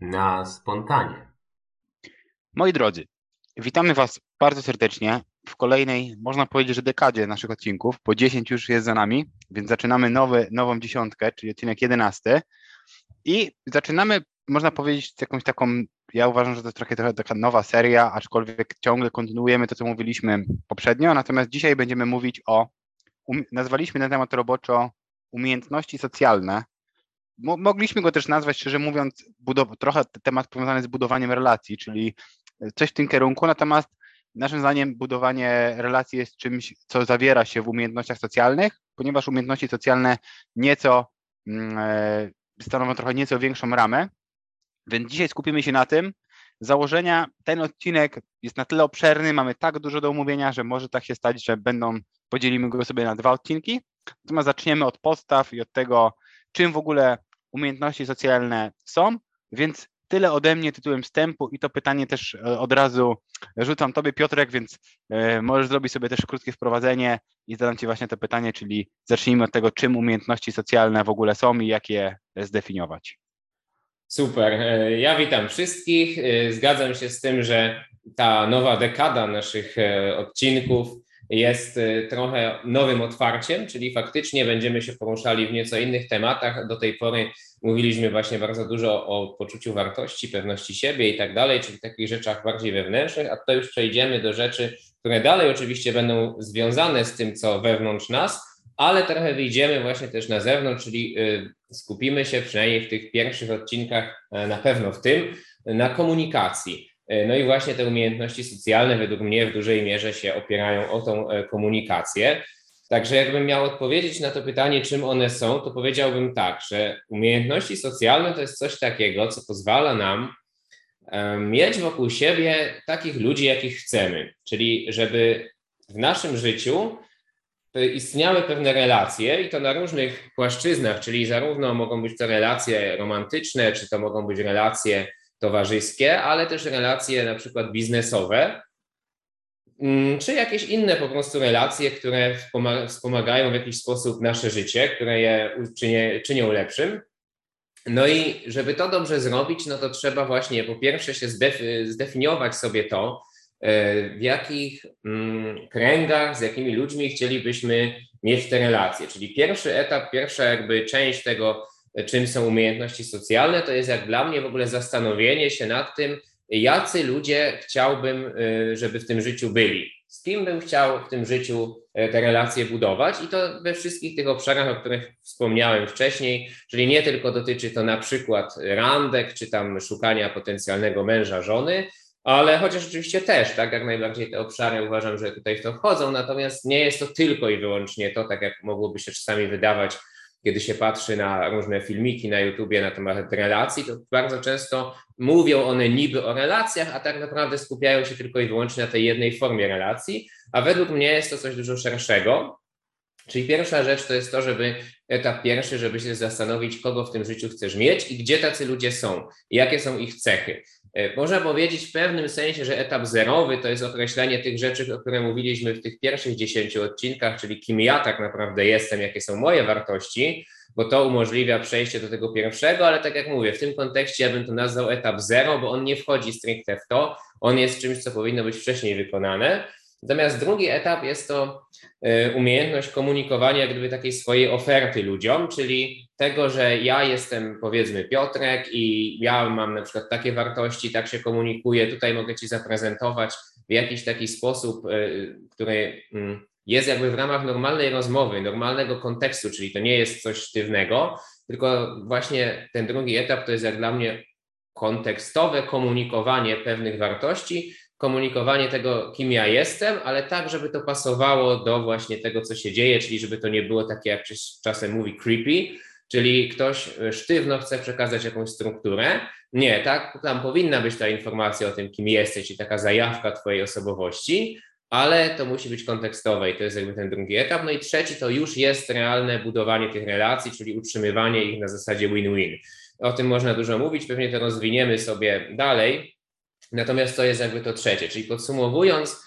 Na spontanie. Moi drodzy, witamy Was bardzo serdecznie w kolejnej, można powiedzieć, że dekadzie naszych odcinków, bo 10 już jest za nami, więc zaczynamy nowy, nową dziesiątkę, czyli odcinek 11 i zaczynamy, można powiedzieć, jakąś taką, ja uważam, że to jest trochę, trochę taka nowa seria, aczkolwiek ciągle kontynuujemy to, co mówiliśmy poprzednio, natomiast dzisiaj będziemy mówić o, um, nazwaliśmy ten temat roboczo umiejętności socjalne, mogliśmy go też nazwać, szczerze mówiąc, budow- trochę temat powiązany z budowaniem relacji, czyli coś w tym kierunku, natomiast naszym zdaniem budowanie relacji jest czymś, co zawiera się w umiejętnościach socjalnych, ponieważ umiejętności socjalne nieco mm, e, stanowią trochę nieco większą ramę, więc dzisiaj skupimy się na tym. Założenia, ten odcinek jest na tyle obszerny, mamy tak dużo do omówienia, że może tak się stać, że będą, podzielimy go sobie na dwa odcinki. Natomiast zaczniemy od podstaw i od tego, czym w ogóle umiejętności socjalne są, więc tyle ode mnie tytułem wstępu i to pytanie też e, od razu rzucam Tobie Piotrek, więc e, możesz zrobić sobie też krótkie wprowadzenie i zadam Ci właśnie to pytanie, czyli zacznijmy od tego, czym umiejętności socjalne w ogóle są i jak je zdefiniować. Super. E, ja witam wszystkich. Zgadzam się z tym, że ta nowa dekada naszych odcinków jest y, trochę nowym otwarciem, czyli faktycznie będziemy się poruszali w nieco innych tematach. Do tej pory mówiliśmy właśnie bardzo dużo o poczuciu wartości, pewności siebie i tak dalej, czyli takich rzeczach bardziej wewnętrznych, a tutaj już przejdziemy do rzeczy, które dalej oczywiście będą związane z tym, co wewnątrz nas, ale trochę wyjdziemy właśnie też na zewnątrz, czyli y, skupimy się przynajmniej w tych pierwszych odcinkach, e, na pewno w tym, na komunikacji. E, no i właśnie te umiejętności socjalne według mnie w dużej mierze się opierają o tą e, komunikację. Także jakbym miał odpowiedzieć na to pytanie, czym one są, to powiedziałbym tak, że umiejętności socjalne to jest coś takiego, co pozwala nam mieć wokół siebie takich ludzi, jakich chcemy. Czyli żeby w naszym życiu istniały pewne relacje i to na różnych płaszczyznach, czyli zarówno mogą być to relacje romantyczne, czy to mogą być relacje towarzyskie, ale też relacje na przykład biznesowe, mm, czy jakieś inne po prostu relacje, które wspomagają w jakiś sposób nasze życie, które je czynię, czynią lepszym. No i żeby to dobrze zrobić, no to trzeba właśnie po pierwsze się zdefiniować sobie to, e, w jakich mm, kręgach, z jakimi ludźmi chcielibyśmy mieć te relacje. Czyli pierwszy etap, pierwsza jakby część tego czym są umiejętności socjalne, to jest jak dla mnie w ogóle zastanowienie się nad tym, jacy ludzie chciałbym, y, żeby w tym życiu byli. Z kim bym chciał w tym życiu y, te relacje budować i to we wszystkich tych obszarach, o których wspomniałem wcześniej, czyli nie tylko dotyczy to na przykład randek, czy tam szukania potencjalnego męża, żony, ale chociaż oczywiście też, tak, jak najbardziej te obszary uważam, że tutaj w to wchodzą, natomiast nie jest to tylko i wyłącznie to, tak jak mogłoby się czasami wydawać, kiedy się patrzy na różne filmiki na YouTubie na temat relacji, to bardzo często mówią one niby o relacjach, a tak naprawdę skupiają się tylko i wyłącznie na tej jednej formie relacji, a według mnie jest to coś dużo szerszego. Czyli pierwsza rzecz to jest to, żeby etap pierwszy, żeby się zastanowić, kogo w tym życiu chcesz mieć i gdzie tacy ludzie są, jakie są ich cechy. E, można powiedzieć w pewnym sensie, że etap zerowy to jest określenie tych rzeczy, o których mówiliśmy w tych pierwszych dziesięciu odcinkach, czyli kim ja tak naprawdę jestem, jakie są moje wartości, bo to umożliwia przejście do tego pierwszego, ale tak jak mówię, w tym kontekście ja bym to nazwał etap zero, bo on nie wchodzi stricte w to, on jest czymś, co powinno być wcześniej wykonane. Natomiast drugi etap jest to e, umiejętność komunikowania jak gdyby takiej swojej oferty ludziom, czyli tego, że ja jestem powiedzmy Piotrek i ja mam na przykład takie wartości, tak się komunikuję, tutaj mogę Ci zaprezentować w jakiś taki sposób, e, który mm, jest jakby w ramach normalnej rozmowy, normalnego kontekstu, czyli to nie jest coś sztywnego, tylko właśnie ten drugi etap to jest jak dla mnie kontekstowe komunikowanie pewnych wartości, komunikowanie tego, kim ja jestem, ale tak, żeby to pasowało do właśnie tego, co się dzieje, czyli żeby to nie było takie, jak czasem mówi, creepy, czyli ktoś sztywno chce przekazać jakąś strukturę. Nie, tak, tam powinna być ta informacja o tym, kim jesteś i taka zajawka Twojej osobowości, ale to musi być kontekstowe i to jest jakby ten drugi etap. No i trzeci to już jest realne budowanie tych relacji, czyli utrzymywanie ich na zasadzie win-win. O tym można dużo mówić, pewnie to rozwiniemy sobie dalej, Natomiast to jest jakby to trzecie, czyli podsumowując,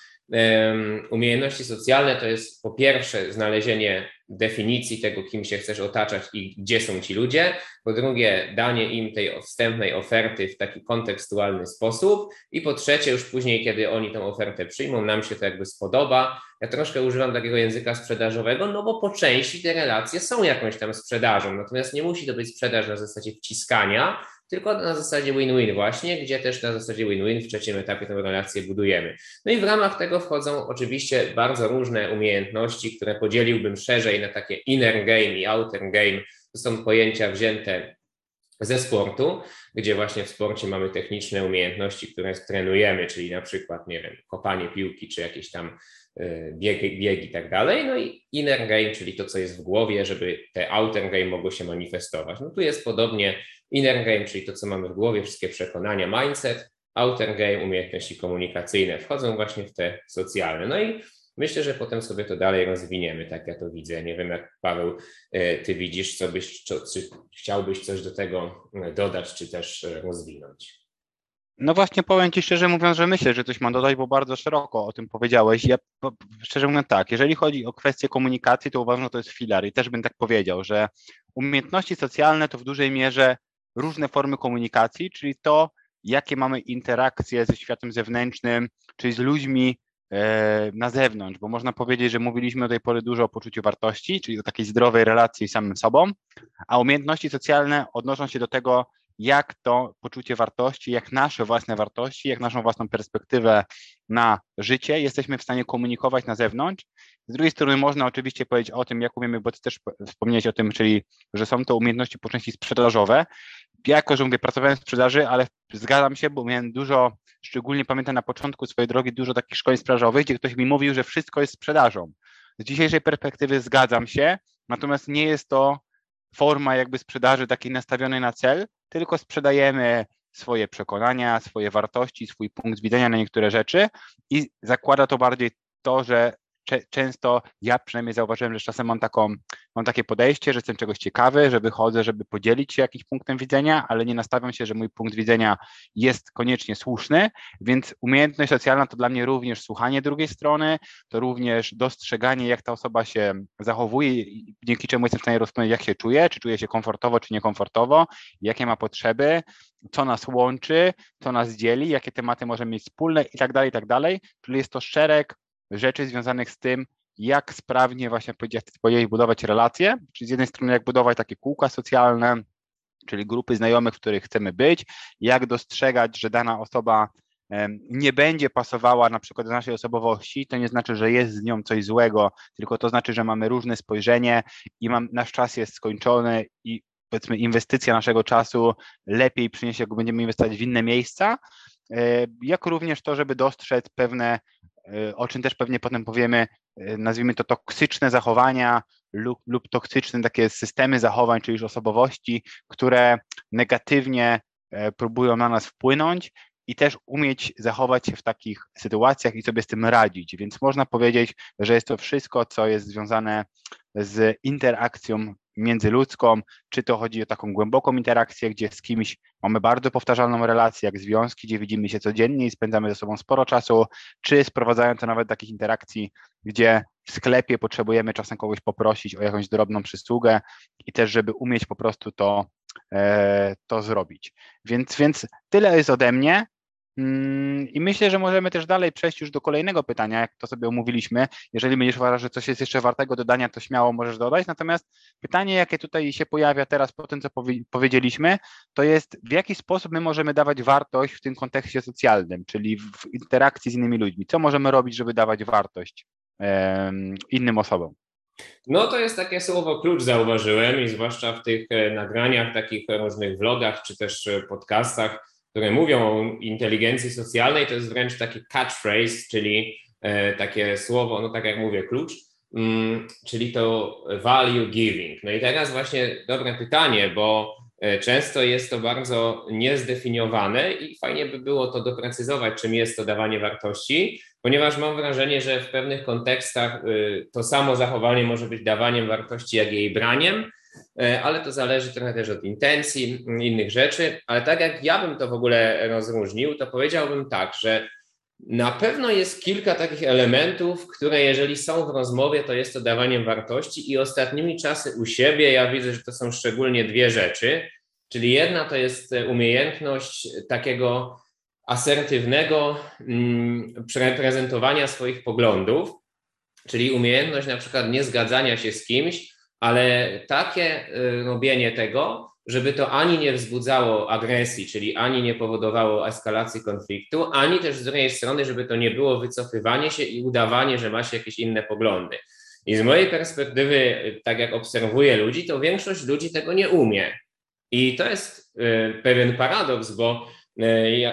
Umiejętności socjalne to jest po pierwsze znalezienie definicji tego, kim się chcesz otaczać i gdzie są ci ludzie. Po drugie, danie im tej wstępnej oferty w taki kontekstualny sposób. I po trzecie, już później, kiedy oni tę ofertę przyjmą, nam się to jakby spodoba. Ja troszkę używam takiego języka sprzedażowego, no bo po części te relacje są jakąś tam sprzedażą. Natomiast nie musi to być sprzedaż na zasadzie wciskania, tylko na zasadzie win-win właśnie, gdzie też na zasadzie win-win w trzecim etapie tę relację budujemy. No i w ramach tego wchodzą oczywiście bardzo różne umiejętności, które podzieliłbym szerzej na takie inner game i outer game. To są pojęcia wzięte ze sportu, gdzie właśnie w sporcie mamy techniczne umiejętności, które trenujemy, czyli na przykład, nie wiem, kopanie piłki, czy jakieś tam y, biegi, biegi i tak dalej. No i inner game, czyli to, co jest w głowie, żeby te outer game mogło się manifestować. No tu jest podobnie Inner game, czyli to, co mamy w głowie, wszystkie przekonania, mindset, outer game, umiejętności komunikacyjne wchodzą właśnie w te socjalne. No i myślę, że potem sobie to dalej rozwiniemy, tak ja to widzę. Nie wiem, jak Paweł, e, ty widzisz, co byś, czy chciałbyś coś do tego e, dodać, czy też e, rozwinąć. No właśnie powiem Ci szczerze mówiąc, że myślę, że coś mam dodać, bo bardzo szeroko o tym powiedziałeś. Ja szczerze mówiąc tak, jeżeli chodzi o kwestię komunikacji, to uważam, że to jest filar i też bym tak powiedział, że umiejętności socjalne to w dużej mierze różne formy komunikacji, czyli to, jakie mamy interakcje ze światem zewnętrznym, czyli z ludźmi e, na zewnątrz, bo można powiedzieć, że mówiliśmy do tej pory dużo o poczuciu wartości, czyli o takiej zdrowej relacji z samym sobą, a umiejętności socjalne odnoszą się do tego, jak to poczucie wartości, jak nasze własne wartości, jak naszą własną perspektywę na życie jesteśmy w stanie komunikować na zewnątrz. Z drugiej strony można oczywiście powiedzieć o tym, jak umiemy, bo ty też wspomniałeś o tym, czyli że są to umiejętności po części sprzedażowe. Ja jako, że mówię, pracowałem w sprzedaży, ale zgadzam się, bo miałem dużo, szczególnie pamiętam na początku swojej drogi, dużo takich szkoleń sprzedażowych, gdzie ktoś mi mówił, że wszystko jest sprzedażą. Z dzisiejszej perspektywy zgadzam się, natomiast nie jest to forma jakby sprzedaży takiej nastawionej na cel, tylko sprzedajemy swoje przekonania, swoje wartości, swój punkt widzenia na niektóre rzeczy i zakłada to bardziej to, że często ja przynajmniej zauważyłem, że czasem mam, taką, mam takie podejście, że jestem czegoś ciekawy, że wychodzę, żeby podzielić się jakimś punktem widzenia, ale nie nastawiam się, że mój punkt widzenia jest koniecznie słuszny, więc umiejętność socjalna to dla mnie również słuchanie drugiej strony, to również dostrzeganie, jak ta osoba się zachowuje, dzięki czemu jestem w stanie rozpoznać, jak się czuje, czy czuje się komfortowo, czy niekomfortowo, jakie ma potrzeby, co nas łączy, co nas dzieli, jakie tematy możemy mieć wspólne i tak dalej, i tak dalej. Czyli jest to szereg rzeczy związanych z tym, jak sprawnie właśnie powiedzieć, budować relacje, czyli z jednej strony jak budować takie kółka socjalne, czyli grupy znajomych, w których chcemy być, jak dostrzegać, że dana osoba nie będzie pasowała na przykład do naszej osobowości, to nie znaczy, że jest z nią coś złego, tylko to znaczy, że mamy różne spojrzenie i mam, nasz czas jest skończony i powiedzmy inwestycja naszego czasu lepiej przyniesie, jak będziemy inwestować w inne miejsca, jak również to, żeby dostrzec pewne Y, o czym też pewnie potem powiemy, y, nazwijmy to toksyczne zachowania lub, lub toksyczne takie systemy zachowań, czyli osobowości, które negatywnie e, próbują na nas wpłynąć i też umieć zachować się w takich sytuacjach i sobie z tym radzić. Więc można powiedzieć, że jest to wszystko, co jest związane z interakcją międzyludzką, czy to chodzi o taką głęboką interakcję, gdzie z kimś mamy bardzo powtarzalną relację, jak związki, gdzie widzimy się codziennie i spędzamy ze sobą sporo czasu, czy sprowadzając to nawet do takich interakcji, gdzie w sklepie potrzebujemy czasem kogoś poprosić o jakąś drobną przysługę i też, żeby umieć po prostu to, e, to zrobić. Więc, więc tyle jest ode mnie. Mm, I myślę, że możemy też dalej przejść już do kolejnego pytania, jak to sobie omówiliśmy. Jeżeli będziesz uważał, że coś jest jeszcze wartego dodania, to śmiało możesz dodać. Natomiast pytanie, jakie tutaj się pojawia teraz po tym, co powiedzieliśmy, to jest w jaki sposób my możemy dawać wartość w tym kontekście socjalnym, czyli w interakcji z innymi ludźmi. Co możemy robić, żeby dawać wartość innym osobom? No to jest takie słowo klucz zauważyłem i zwłaszcza w tych e, nagraniach, takich różnych vlogach czy też e, podcastach, które mówią o inteligencji socjalnej, to jest wręcz taki catchphrase, czyli e, takie słowo, no tak jak mówię, klucz, mm, czyli to value giving. No i teraz właśnie dobre pytanie, bo e, często jest to bardzo niezdefiniowane i fajnie by było to doprecyzować, czym jest to dawanie wartości, ponieważ mam wrażenie, że w pewnych kontekstach e, to samo zachowanie może być dawaniem wartości, jak jej braniem, ale to zależy trochę też od intencji, innych rzeczy. Ale tak jak ja bym to w ogóle rozróżnił, to powiedziałbym tak, że Na pewno jest kilka takich elementów, które jeżeli są w rozmowie, to jest to dawaniem wartości. I ostatnimi czasy u siebie ja widzę, że to są szczególnie dwie rzeczy, czyli jedna to jest umiejętność takiego asertywnego mm, prezentowania swoich poglądów, czyli umiejętność na przykład nie zgadzania się z kimś, ale takie y, robienie tego, żeby to ani nie wzbudzało agresji, czyli ani nie powodowało eskalacji konfliktu, ani też z drugiej strony, żeby to nie było wycofywanie się i udawanie, że ma się jakieś inne poglądy. I z mojej perspektywy, tak jak obserwuję ludzi, to większość ludzi tego nie umie. I to jest y, pewien paradoks, bo y,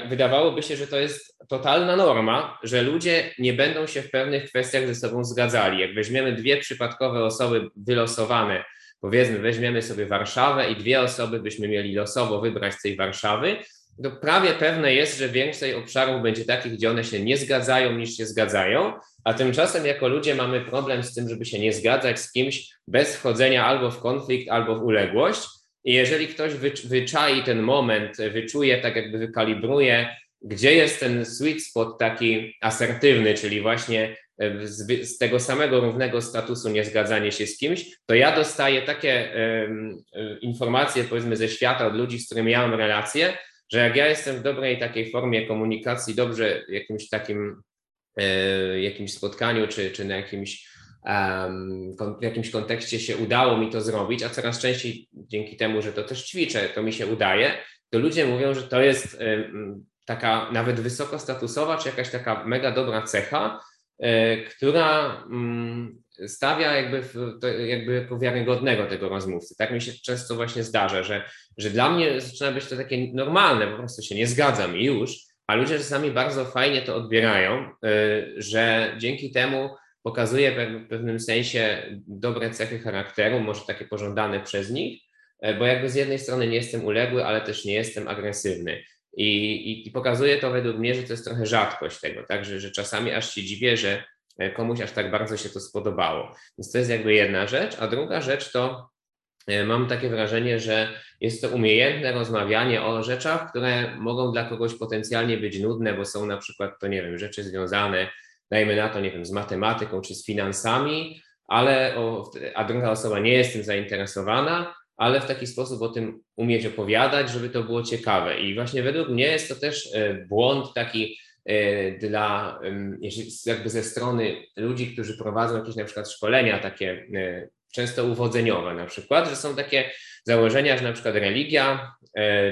wydawałoby się, że to jest totalna norma, że ludzie nie będą się w pewnych kwestiach ze sobą zgadzali. Jak weźmiemy dwie przypadkowe osoby wylosowane, powiedzmy, weźmiemy sobie Warszawę i dwie osoby byśmy mieli losowo wybrać z tej Warszawy, to prawie pewne jest, że więcej obszarów będzie takich, gdzie one się nie zgadzają niż się zgadzają, a tymczasem jako ludzie mamy problem z tym, żeby się nie zgadzać z kimś bez wchodzenia albo w konflikt, albo w uległość. I jeżeli ktoś wyczai ten moment, wyczuje, tak jakby wykalibruje, gdzie jest ten sweet spot taki asertywny, czyli właśnie z, z, tego samego równego statusu niezgadzanie się z kimś, to ja dostaję takie um, informacje, powiedzmy, ze świata od ludzi, z którymi ja mam relacje, że jak ja jestem w dobrej takiej formie komunikacji, dobrze jakimś takim, e, jakimś spotkaniu, czy, czy na jakimś, w jakimś kontekście się udało mi to zrobić, a coraz częściej dzięki temu, że to też ćwiczę, to mi się udaje, to ludzie mówią, że to jest taka nawet wysokostatusowa, czy jakaś taka mega dobra cecha, E, która mm, stawia jakby, jakby jako wiarygodnego tego rozmówcy. Tak mi się często właśnie zdarza, że, że dla mnie zaczyna być to takie normalne, po prostu się nie zgadzam i już, a ludzie czasami bardzo fajnie to odbierają, e, że dzięki temu pokazuje w pewnym sensie dobre cechy charakteru, może takie pożądane przez nich, e, bo jakby z jednej strony nie jestem uległy, ale też nie jestem agresywny. I, i, I, pokazuje to według mnie, że to jest trochę rzadkość tego, tak, że, że czasami aż się dziwię, że e, komuś aż tak bardzo się to spodobało. Więc to jest jakby jedna rzecz, a druga rzecz to e, mam takie wrażenie, że jest to umiejętne rozmawianie o rzeczach, które mogą dla kogoś potencjalnie być nudne, bo są na przykład, to nie wiem, rzeczy związane, dajmy na to, nie wiem, z matematyką czy z finansami, ale o, a druga osoba nie jest tym zainteresowana, ale w taki sposób o tym umieć opowiadać, żeby to było ciekawe. I właśnie według mnie jest to też e, błąd taki dla, jakby ze strony ludzi, którzy prowadzą jakieś na przykład szkolenia takie e, często uwodzeniowe na przykład, że są takie założenia, że na przykład religia,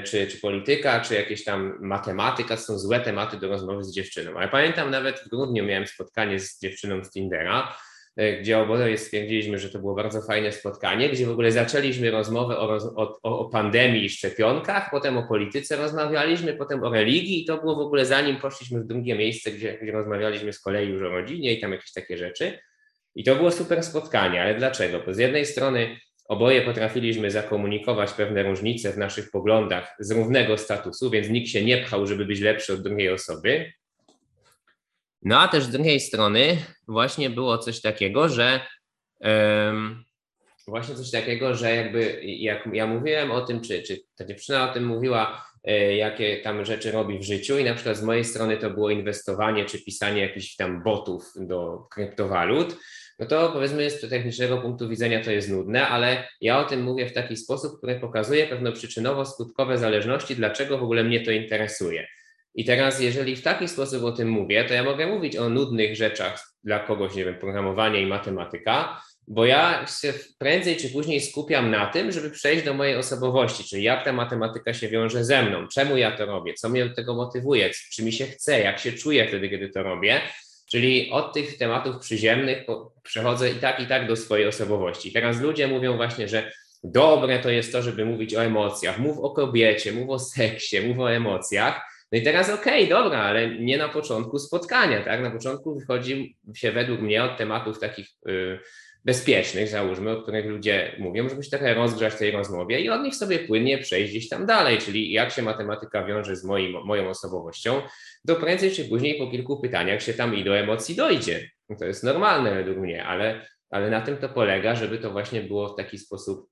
czy, czy polityka, czy jakieś tam matematyka są złe tematy do rozmowy z dziewczyną. Ale pamiętam nawet w grudniu miałem spotkanie z dziewczyną z Tindera, E, gdzie oboje stwierdziliśmy, że to było bardzo fajne spotkanie, gdzie w ogóle zaczęliśmy rozmowę o, o, o, pandemii i szczepionkach, potem o polityce rozmawialiśmy, potem o religii i to było w ogóle zanim poszliśmy w drugie miejsce, gdzie, gdzie rozmawialiśmy z kolei już o rodzinie i tam jakieś takie rzeczy. I to było super spotkanie, ale dlaczego? Bo z jednej strony oboje potrafiliśmy zakomunikować pewne różnice w naszych poglądach z równego statusu, więc nikt się nie pchał, żeby być lepszy od drugiej osoby. No a też z drugiej strony właśnie było coś takiego, że um, właśnie coś takiego, że jakby jak ja mówiłem o tym, czy, czy ta dziewczyna o tym mówiła, e, jakie tam rzeczy robi w życiu i na przykład z mojej strony to było inwestowanie czy pisanie jakichś tam botów do kryptowalut, no to powiedzmy z technicznego punktu widzenia to jest nudne, ale ja o tym mówię w taki sposób, który pokazuje pewno przyczynowo-skutkowe zależności, dlaczego w ogóle mnie to interesuje. I teraz, jeżeli w taki sposób o tym mówię, to ja mogę mówić o nudnych rzeczach dla kogoś, nie wiem, programowanie i matematyka, bo ja się prędzej czy później skupiam na tym, żeby przejść do mojej osobowości, czyli jak ta matematyka się wiąże ze mną, czemu ja to robię, co mnie do tego motywuje, czy mi się chce, jak się czuję wtedy, kiedy to robię. Czyli od tych tematów przyziemnych przechodzę i tak, i tak do swojej osobowości. Teraz ludzie mówią właśnie, że dobre to jest to, żeby mówić o emocjach, mów o kobiecie, mów o seksie, mów o emocjach, no i teraz okej, okay, dobra, ale nie na początku spotkania, tak? Na początku wychodzi się według mnie od tematów takich y, bezpiecznych, załóżmy, o których ludzie mówią, żeby się trochę rozgrzać w tej rozmowie i od nich sobie płynnie przejść gdzieś tam dalej, czyli jak się matematyka wiąże z moim, moją osobowością, to prędzej czy później po kilku pytaniach się tam i do emocji dojdzie. To jest normalne według mnie, ale, ale na tym to polega, żeby to właśnie było w taki sposób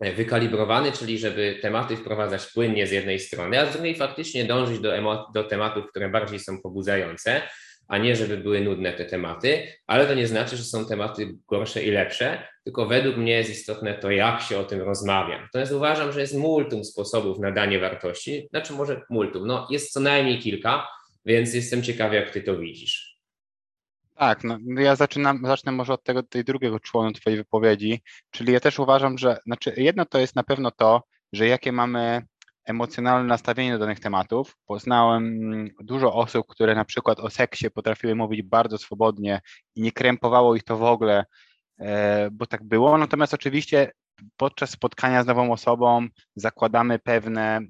wykalibrowany, czyli żeby tematy wprowadzać płynnie z jednej strony, a z drugiej faktycznie dążyć do, do tematów, które bardziej są pobudzające, a nie żeby były nudne te tematy, ale to nie znaczy, że są tematy gorsze i lepsze, tylko według mnie jest istotne to, jak się o tym rozmawia. Natomiast uważam, że jest multum sposobów na danie wartości, znaczy może multum, no jest co najmniej kilka, więc jestem ciekawy, jak ty to widzisz. Tak, no, no ja zaczynam, zacznę może od tego tej drugiego członu Twojej wypowiedzi, czyli ja też uważam, że znaczy jedno to jest na pewno to, że jakie mamy emocjonalne nastawienie do danych tematów. Poznałem dużo osób, które na przykład o seksie potrafiły mówić bardzo swobodnie i nie krępowało ich to w ogóle, e, bo tak było. Natomiast oczywiście podczas spotkania z nową osobą zakładamy pewne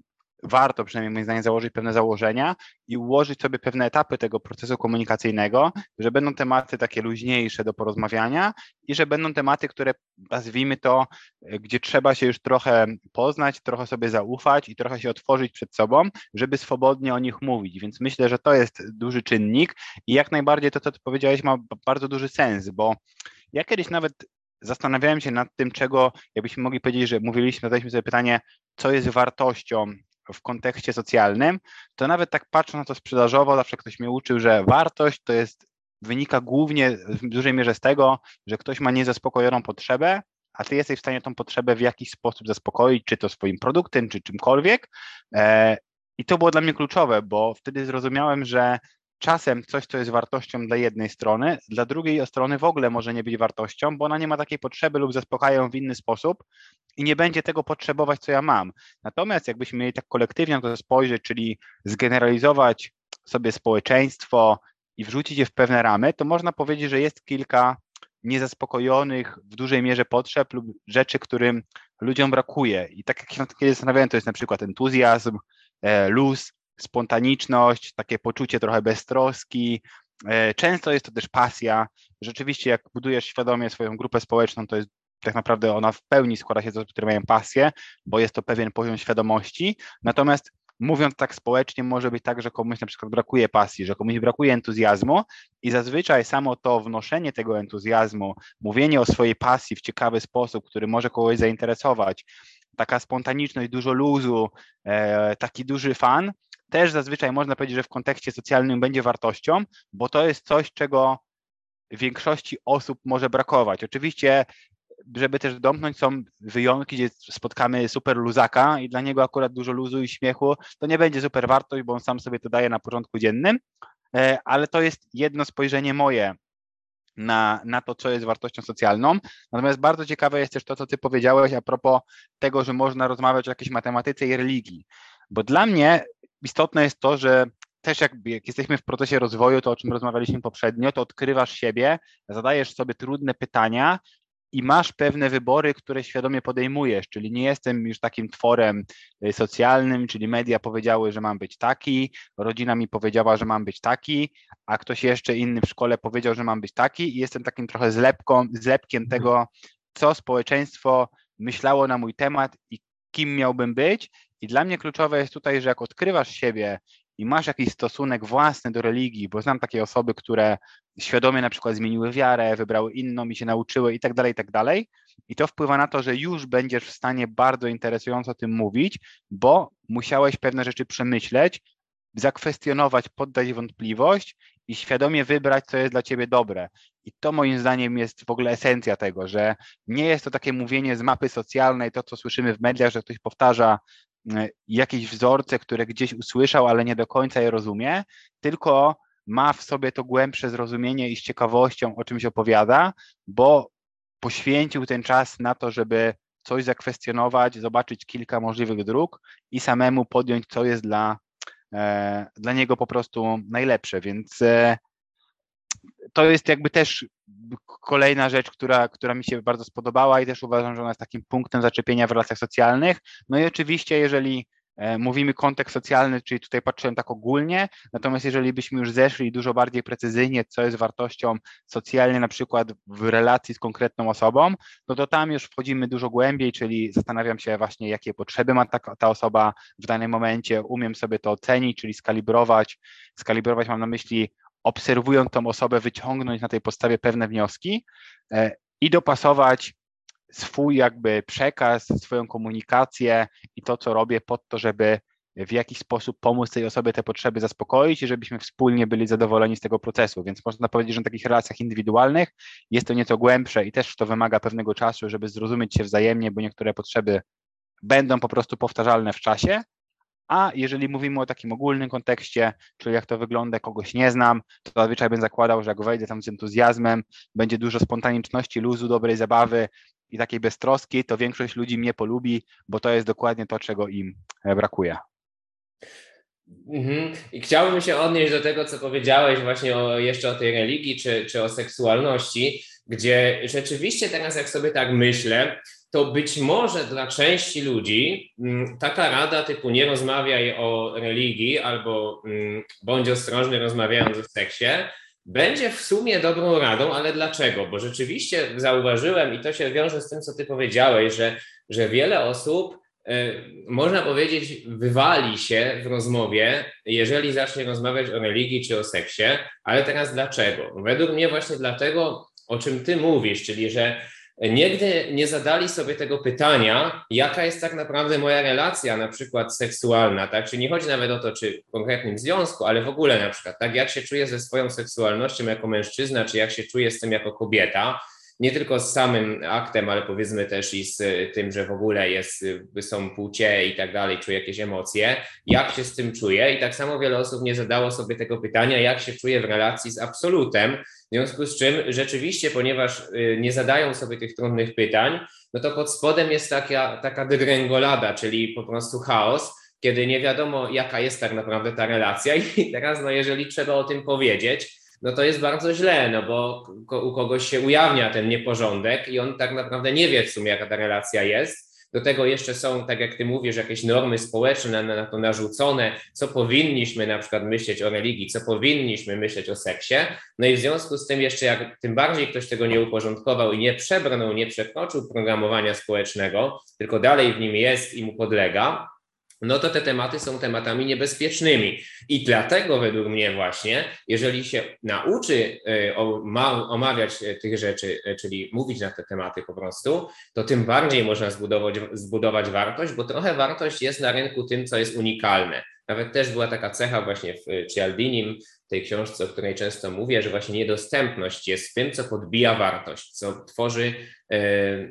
warto przynajmniej moim zdaniem założyć pewne założenia i ułożyć sobie pewne etapy tego procesu komunikacyjnego, że będą tematy takie luźniejsze do porozmawiania i że będą tematy, które nazwijmy to, gdzie trzeba się już trochę poznać, trochę sobie zaufać i trochę się otworzyć przed sobą, żeby swobodnie o nich mówić. Więc myślę, że to jest duży czynnik i jak najbardziej to, co ty powiedziałeś, ma bardzo duży sens, bo ja kiedyś nawet zastanawiałem się nad tym, czego, jakbyśmy mogli powiedzieć, że mówiliśmy, zadaliśmy sobie pytanie, co jest wartością w kontekście socjalnym, to nawet tak patrząc na to sprzedażowo, zawsze ktoś mnie uczył, że wartość to jest, wynika głównie w dużej mierze z tego, że ktoś ma niezaspokojoną potrzebę, a ty jesteś w stanie tą potrzebę w jakiś sposób zaspokoić, czy to swoim produktem, czy czymkolwiek. E, I to było dla mnie kluczowe, bo wtedy zrozumiałem, że czasem coś, co jest wartością dla jednej strony, dla drugiej strony w ogóle może nie być wartością, bo ona nie ma takiej potrzeby lub zaspokaja ją w inny sposób i nie będzie tego potrzebować, co ja mam. Natomiast jakbyśmy mieli tak kolektywnie na to spojrzeć, czyli zgeneralizować sobie społeczeństwo i wrzucić je w pewne ramy, to można powiedzieć, że jest kilka niezaspokojonych w dużej mierze potrzeb lub rzeczy, którym ludziom brakuje. I tak jak się kiedyś zastanawiałem, to jest na przykład entuzjazm, e, luz, spontaniczność, takie poczucie trochę beztroski. E, często jest to też pasja. Rzeczywiście, jak budujesz świadomie swoją grupę społeczną, to jest tak naprawdę ona w pełni składa się z osób, które mają pasję, bo jest to pewien poziom świadomości. Natomiast mówiąc tak społecznie, może być tak, że komuś na przykład brakuje pasji, że komuś brakuje entuzjazmu i zazwyczaj samo to wnoszenie tego entuzjazmu, mówienie o swojej pasji w ciekawy sposób, który może kogoś zainteresować, taka spontaniczność, dużo luzu, e, taki duży fan, też zazwyczaj można powiedzieć, że w kontekście socjalnym będzie wartością, bo to jest coś, czego większości osób może brakować. Oczywiście, żeby też domknąć, są wyjątki, gdzie spotkamy super luzaka i dla niego akurat dużo luzu i śmiechu, to nie będzie super wartość, bo on sam sobie to daje na porządku dziennym, e, ale to jest jedno spojrzenie moje na, na to, co jest wartością socjalną. Natomiast bardzo ciekawe jest też to, co Ty powiedziałeś a propos tego, że można rozmawiać o jakiejś matematyce i religii. Bo dla mnie istotne jest to, że też jak, jak jesteśmy w procesie rozwoju, to o czym rozmawialiśmy poprzednio, to odkrywasz siebie, zadajesz sobie trudne pytania i masz pewne wybory, które świadomie podejmujesz, czyli nie jestem już takim tworem y, socjalnym, czyli media powiedziały, że mam być taki, rodzina mi powiedziała, że mam być taki, a ktoś jeszcze inny w szkole powiedział, że mam być taki i jestem takim trochę zlepką, zlepkiem mhm. tego, co społeczeństwo myślało na mój temat i kim miałbym być i dla mnie kluczowe jest tutaj, że jak odkrywasz siebie i masz jakiś stosunek własny do religii, bo znam takie osoby, które świadomie na przykład zmieniły wiarę, wybrały inną i się nauczyły i tak dalej, i tak dalej. I to wpływa na to, że już będziesz w stanie bardzo interesująco o tym mówić, bo musiałeś pewne rzeczy przemyśleć, zakwestionować, poddać wątpliwość i świadomie wybrać, co jest dla ciebie dobre. I to moim zdaniem jest w ogóle esencja tego, że nie jest to takie mówienie z mapy socjalnej, to co słyszymy w mediach, że ktoś powtarza jakieś wzorce, które gdzieś usłyszał, ale nie do końca je rozumie, tylko ma w sobie to głębsze zrozumienie i z ciekawością o czymś opowiada, bo poświęcił ten czas na to, żeby coś zakwestionować, zobaczyć kilka możliwych dróg i samemu podjąć, co jest dla, e, dla niego po prostu najlepsze. Więc e, to jest jakby też kolejna rzecz, która, która mi się bardzo spodobała i też uważam, że ona jest takim punktem zaczepienia w relacjach socjalnych. No i oczywiście, jeżeli e, mówimy kontekst socjalny, czyli tutaj patrzyłem tak ogólnie, natomiast jeżeli byśmy już zeszli dużo bardziej precyzyjnie, co jest wartością socjalnie, na przykład w relacji z konkretną osobą, no to tam już wchodzimy dużo głębiej, czyli zastanawiam się właśnie, jakie potrzeby ma ta, ta osoba w danym momencie, umiem sobie to ocenić, czyli skalibrować. Skalibrować mam na myśli obserwując tą osobę, wyciągnąć na tej podstawie pewne wnioski e, i dopasować swój jakby przekaz, swoją komunikację i to, co robię pod to, żeby w jakiś sposób pomóc tej osobie te potrzeby zaspokoić i żebyśmy wspólnie byli zadowoleni z tego procesu. Więc można powiedzieć, że w takich relacjach indywidualnych jest to nieco głębsze i też to wymaga pewnego czasu, żeby zrozumieć się wzajemnie, bo niektóre potrzeby będą po prostu powtarzalne w czasie. A jeżeli mówimy o takim ogólnym kontekście, czyli jak to wygląda, kogoś nie znam, to zazwyczaj bym zakładał, że jak wejdę tam z entuzjazmem, będzie dużo spontaniczności, luzu, dobrej zabawy i takiej beztroski, to większość ludzi mnie polubi, bo to jest dokładnie to, czego im brakuje. Mhm. I chciałbym się odnieść do tego, co powiedziałeś właśnie o, jeszcze o tej religii czy, czy o seksualności, gdzie rzeczywiście teraz, jak sobie tak myślę, to być może dla części ludzi mm, taka rada typu nie rozmawiaj o religii albo mm, bądź ostrożny rozmawiając o seksie, będzie w sumie dobrą radą, ale dlaczego? Bo rzeczywiście zauważyłem i to się wiąże z tym, co ty powiedziałeś, że, że wiele osób E, można powiedzieć, wywali się w rozmowie, jeżeli zacznie rozmawiać o religii czy o seksie, ale teraz dlaczego? Według mnie właśnie dlatego, o czym ty mówisz, czyli że nigdy nie zadali sobie tego pytania, jaka jest tak naprawdę moja relacja, na przykład seksualna, tak? Czyli nie chodzi nawet o to, czy w konkretnym związku, ale w ogóle na przykład, tak? Jak się czuję ze swoją seksualnością jako mężczyzna, czy jak się czuję z tym jako kobieta, nie tylko z samym aktem, ale powiedzmy też i z tym, że w ogóle jest, są płcie i tak dalej, czuję jakieś emocje, jak się z tym czuję i tak samo wiele osób nie zadało sobie tego pytania, jak się czuję w relacji z absolutem, w związku z czym rzeczywiście, ponieważ y, nie zadają sobie tych trudnych pytań, no to pod spodem jest taka, taka degrengolada, czyli po prostu chaos, kiedy nie wiadomo, jaka jest tak naprawdę ta relacja i teraz, no jeżeli trzeba o tym powiedzieć, no to jest bardzo źle, no bo u kogoś się ujawnia ten nieporządek i on tak naprawdę nie wie w sumie, jaka ta relacja jest. Do tego jeszcze są, tak jak ty mówisz, jakieś normy społeczne na, na to narzucone, co powinniśmy na przykład myśleć o religii, co powinniśmy myśleć o seksie. No i w związku z tym jeszcze jak tym bardziej ktoś tego nie uporządkował i nie przebrnął, nie przekroczył programowania społecznego, tylko dalej w nim jest i mu podlega, no to te tematy są tematami niebezpiecznymi. I dlatego według mnie właśnie, jeżeli się nauczy e, omawiać e, tych rzeczy, e, czyli mówić na te tematy po prostu, to tym bardziej można zbudować, zbudować wartość, bo trochę wartość jest na rynku tym, co jest unikalne. Nawet też była taka cecha właśnie w Cialdinim, tej książce, o której często mówię, że właśnie niedostępność jest tym, co podbija wartość, co tworzy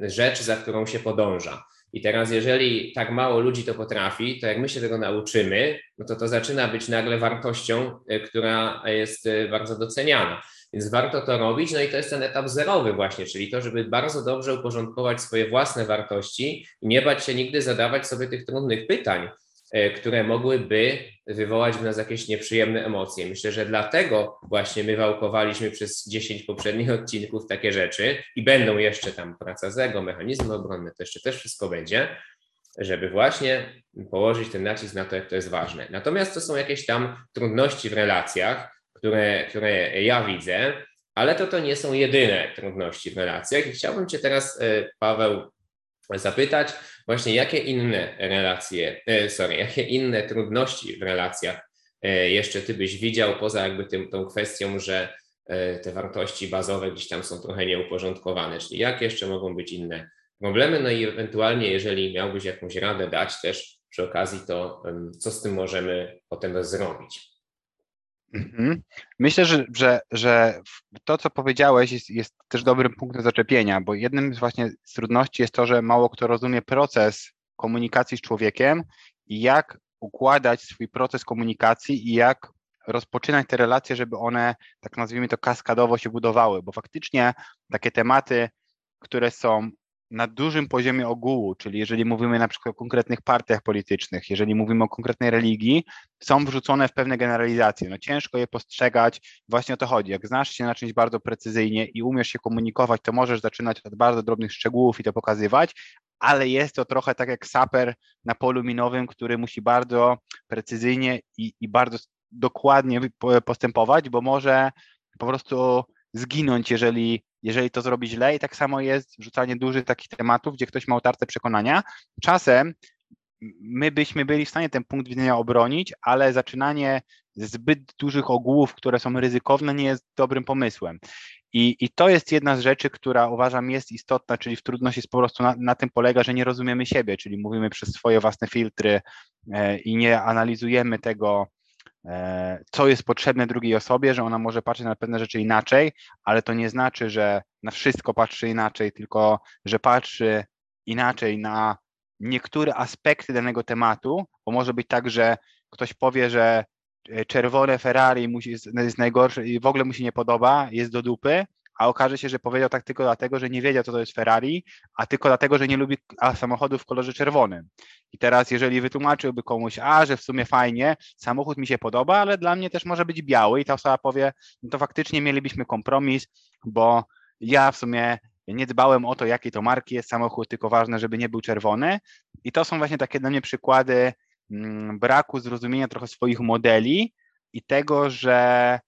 rzecz, za którą się podąża. I teraz, jeżeli tak mało ludzi to potrafi, to jak my się tego nauczymy, no to to zaczyna być nagle wartością, e, która jest e, bardzo doceniana. Więc warto to robić. No i to jest ten etap zerowy, właśnie, czyli to, żeby bardzo dobrze uporządkować swoje własne wartości i nie bać się nigdy zadawać sobie tych trudnych pytań, które mogłyby wywołać w nas jakieś nieprzyjemne emocje. Myślę, że dlatego właśnie my wałkowaliśmy przez 10 poprzednich odcinków takie rzeczy i będą jeszcze tam praca z ego, mechanizmy obronne, to jeszcze też wszystko będzie, żeby właśnie położyć ten nacisk na to, jak to jest ważne. Natomiast to są jakieś tam trudności w relacjach, które, które ja widzę, ale to to nie są jedyne trudności w relacjach i chciałbym Cię teraz, e, Paweł, zapytać właśnie, jakie inne relacje, e, sorry, jakie inne trudności w relacjach e, jeszcze ty byś widział, poza jakby tym, tą kwestią, że e, te wartości bazowe gdzieś tam są trochę nieuporządkowane, czyli jak jeszcze mogą być inne problemy, no i ewentualnie, jeżeli miałbyś jakąś radę dać też przy okazji, to co z tym możemy potem zrobić? Mhm. Myślę, że, że, że to, co powiedziałeś, jest, jest też dobrym punktem zaczepienia, bo jednym z właśnie z trudności jest to, że mało kto rozumie proces komunikacji z człowiekiem i jak układać swój proces komunikacji i jak rozpoczynać te relacje, żeby one, tak nazwijmy to, kaskadowo się budowały, bo faktycznie takie tematy, które są na dużym poziomie ogółu, czyli jeżeli mówimy na przykład o konkretnych partiach politycznych, jeżeli mówimy o konkretnej religii, są wrzucone w pewne generalizacje. No ciężko je postrzegać, właśnie o to chodzi. Jak znasz się na czymś bardzo precyzyjnie i umiesz się komunikować, to możesz zaczynać od bardzo drobnych szczegółów i to pokazywać, ale jest to trochę tak jak saper na polu minowym, który musi bardzo precyzyjnie i, i bardzo dokładnie postępować, bo może po prostu zginąć, jeżeli jeżeli to zrobi źle i tak samo jest wrzucanie dużych takich tematów, gdzie ktoś ma otarte przekonania. Czasem my byśmy byli w stanie ten punkt widzenia obronić, ale zaczynanie zbyt dużych ogółów, które są ryzykowne, nie jest dobrym pomysłem. I, I to jest jedna z rzeczy, która uważam jest istotna, czyli w trudności jest po prostu na, na tym polega, że nie rozumiemy siebie, czyli mówimy przez swoje własne filtry e, i nie analizujemy tego, co jest potrzebne drugiej osobie, że ona może patrzeć na pewne rzeczy inaczej, ale to nie znaczy, że na wszystko patrzy inaczej, tylko że patrzy inaczej na niektóre aspekty danego tematu, bo może być tak, że ktoś powie, że e, czerwone Ferrari musi, jest najgorsze i w ogóle mu się nie podoba, jest do dupy, a okaże się, że powiedział tak tylko dlatego, że nie wiedział, co to jest Ferrari, a tylko dlatego, że nie lubi samochodów w kolorze czerwonym. I teraz, jeżeli wytłumaczyłby komuś, a że w sumie fajnie, samochód mi się podoba, ale dla mnie też może być biały, i ta osoba powie, no to faktycznie mielibyśmy kompromis, bo ja w sumie nie dbałem o to, jakiej to marki jest samochód, tylko ważne, żeby nie był czerwony. I to są właśnie takie dla mnie przykłady mm, braku zrozumienia trochę swoich modeli i tego, że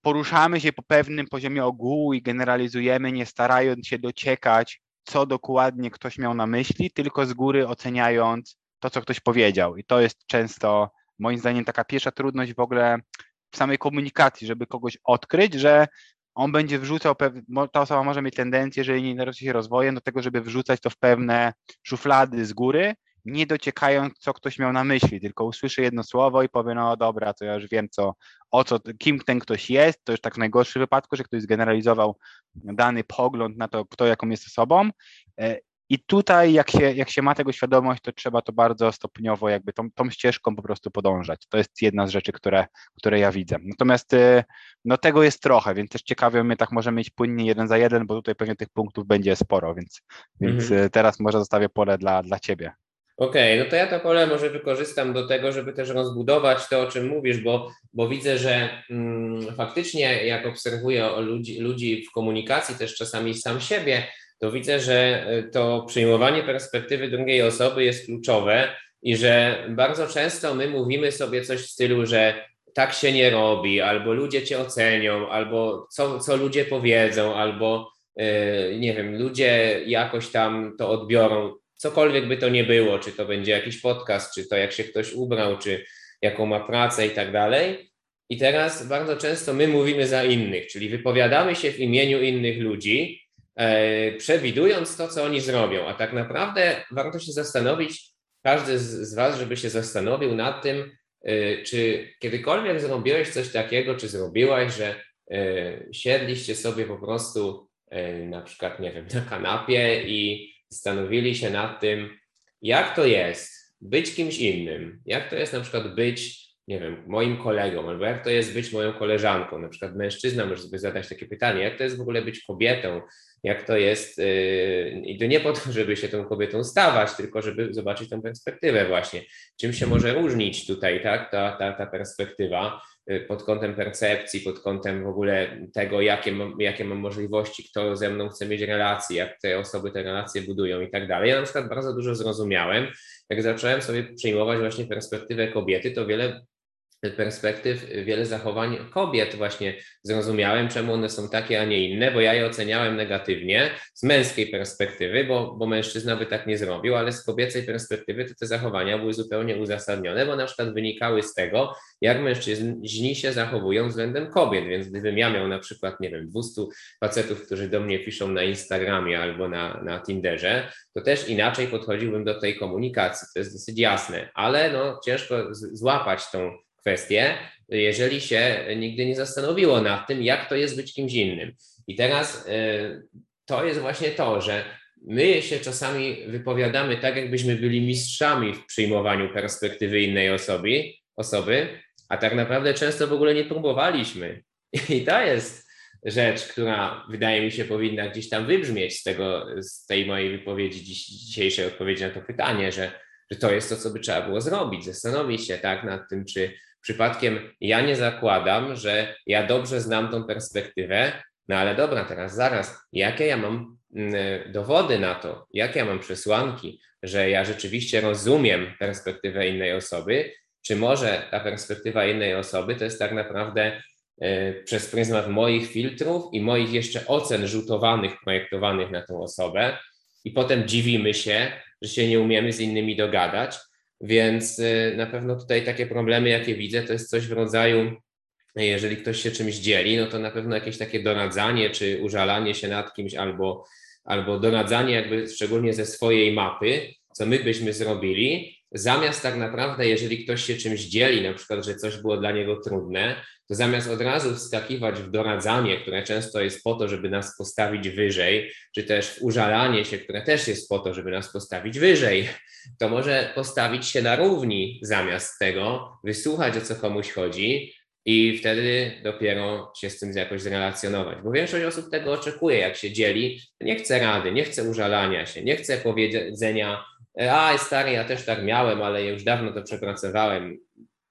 poruszamy się po pewnym poziomie ogółu i generalizujemy, nie starając się dociekać, co dokładnie ktoś miał na myśli, tylko z góry oceniając to, co ktoś powiedział. I to jest często, moim zdaniem, taka pierwsza trudność w ogóle w samej komunikacji, żeby kogoś odkryć, że on będzie wrzucał, ta osoba może mieć tendencję, jeżeli nie interesuje się rozwojem, do tego, żeby wrzucać to w pewne szuflady z góry, nie dociekając, co ktoś miał na myśli, tylko usłyszy jedno słowo i powie, no dobra, to ja już wiem, co, o co, kim ten ktoś jest, to już tak w najgorszym wypadku, że ktoś zgeneralizował dany pogląd na to, kto jaką jest osobą e, i tutaj, jak się, jak się ma tego świadomość, to trzeba to bardzo stopniowo, jakby tą, tą ścieżką po prostu podążać. To jest jedna z rzeczy, które, które ja widzę. Natomiast y, no, tego jest trochę, więc też ciekawie my tak możemy mieć płynnie jeden za jeden, bo tutaj pewnie tych punktów będzie sporo, więc, więc mhm. Y, teraz może zostawię pole dla, dla Ciebie. Okej, okay, no to ja to pole może wykorzystam do tego, żeby też rozbudować to, o czym mówisz, bo, bo widzę, że mm, faktycznie jak obserwuję ludzi, ludzi w komunikacji, też czasami sam siebie, to widzę, że e, to przyjmowanie perspektywy drugiej osoby jest kluczowe i że bardzo często my mówimy sobie coś w stylu, że tak się nie robi, albo ludzie cię ocenią, albo co, co ludzie powiedzą, albo yy, nie wiem, ludzie jakoś tam to odbiorą, cokolwiek by to nie było, czy to będzie jakiś podcast, czy to jak się ktoś ubrał, czy jaką ma pracę i tak dalej. I teraz bardzo często my mówimy za innych, czyli wypowiadamy się w imieniu innych ludzi, E, przewidując to, co oni zrobią. A tak naprawdę warto się zastanowić, każdy z, Was, żeby się zastanowił nad tym, e, czy kiedykolwiek zrobiłeś coś takiego, czy zrobiłaś, że e, siedliście sobie po prostu na przykład, nie wiem, na kanapie i zastanowili się nad tym, jak to jest być kimś innym, jak to jest na przykład być, nie wiem, moim kolegą, albo jak to jest być moją koleżanką, na przykład mężczyzna może sobie zadać takie pytanie, jak to jest w ogóle być kobietą, jak to jest. Y, I to nie po to, żeby się tą kobietą stawać, tylko żeby zobaczyć tą perspektywę właśnie. Czym się może różnić tutaj, tak, ta, ta, ta perspektywa pod kątem percepcji, pod kątem w ogóle tego, jakie mam, jakie mam możliwości, kto ze mną chce mieć relacje, jak te osoby te relacje budują i tak dalej. Ja na przykład bardzo dużo zrozumiałem, jak zacząłem sobie przyjmować właśnie perspektywę kobiety, to wiele perspektyw wiele zachowań kobiet. Właśnie zrozumiałem, czemu one są takie, a nie inne, bo ja je oceniałem negatywnie z męskiej perspektywy, bo, bo mężczyzna by tak nie zrobił, ale z kobiecej perspektywy to te zachowania były zupełnie uzasadnione, bo na przykład wynikały z tego, jak mężczyźni się zachowują względem kobiet, więc gdybym ja miał na przykład, nie wiem, 200 facetów, którzy do mnie piszą na Instagramie albo na, na Tinderze, to też inaczej podchodziłbym do tej komunikacji, to jest dosyć jasne, ale no ciężko złapać tą kwestię, jeżeli się nigdy nie zastanowiło nad tym, jak to jest być kimś innym. I teraz y, to jest właśnie to, że my się czasami wypowiadamy tak, jakbyśmy byli mistrzami w przyjmowaniu perspektywy innej osoby, osoby, a tak naprawdę często w ogóle nie próbowaliśmy. I to jest rzecz, która wydaje mi się powinna gdzieś tam wybrzmieć z, tego, z tej mojej wypowiedzi, dziś, dzisiejszej odpowiedzi na to pytanie, że, że to jest to, co by trzeba było zrobić, zastanowić się tak nad tym, czy Przypadkiem ja nie zakładam, że ja dobrze znam tą perspektywę, no ale dobra, teraz zaraz, jakie ja mam mm, dowody na to, jakie ja mam przesłanki, że ja rzeczywiście rozumiem perspektywę innej osoby, czy może ta perspektywa innej osoby to jest tak naprawdę e, przez pryzmat moich filtrów i moich jeszcze ocen rzutowanych, projektowanych na tą osobę, i potem dziwimy się, że się nie umiemy z innymi dogadać, więc y, na pewno tutaj takie problemy, jakie widzę, to jest coś w rodzaju jeżeli ktoś się czymś dzieli, no to na pewno jakieś takie doradzanie czy użalanie się nad kimś albo, albo doradzanie jakby szczególnie ze swojej mapy, co my byśmy zrobili, zamiast tak naprawdę, jeżeli ktoś się czymś dzieli, na przykład, że coś było dla niego trudne, to zamiast od razu wskakiwać w doradzanie, które często jest po to, żeby nas postawić wyżej, czy też w użalanie się, które też jest po to, żeby nas postawić wyżej, to może postawić się na równi zamiast tego, wysłuchać o co komuś chodzi, i wtedy dopiero się z tym jakoś zrelacjonować. Bo większość osób tego oczekuje, jak się dzieli, nie chce rady, nie chce użalania się, nie chce powiedzenia, a stary, ja też tak miałem, ale już dawno to przepracowałem,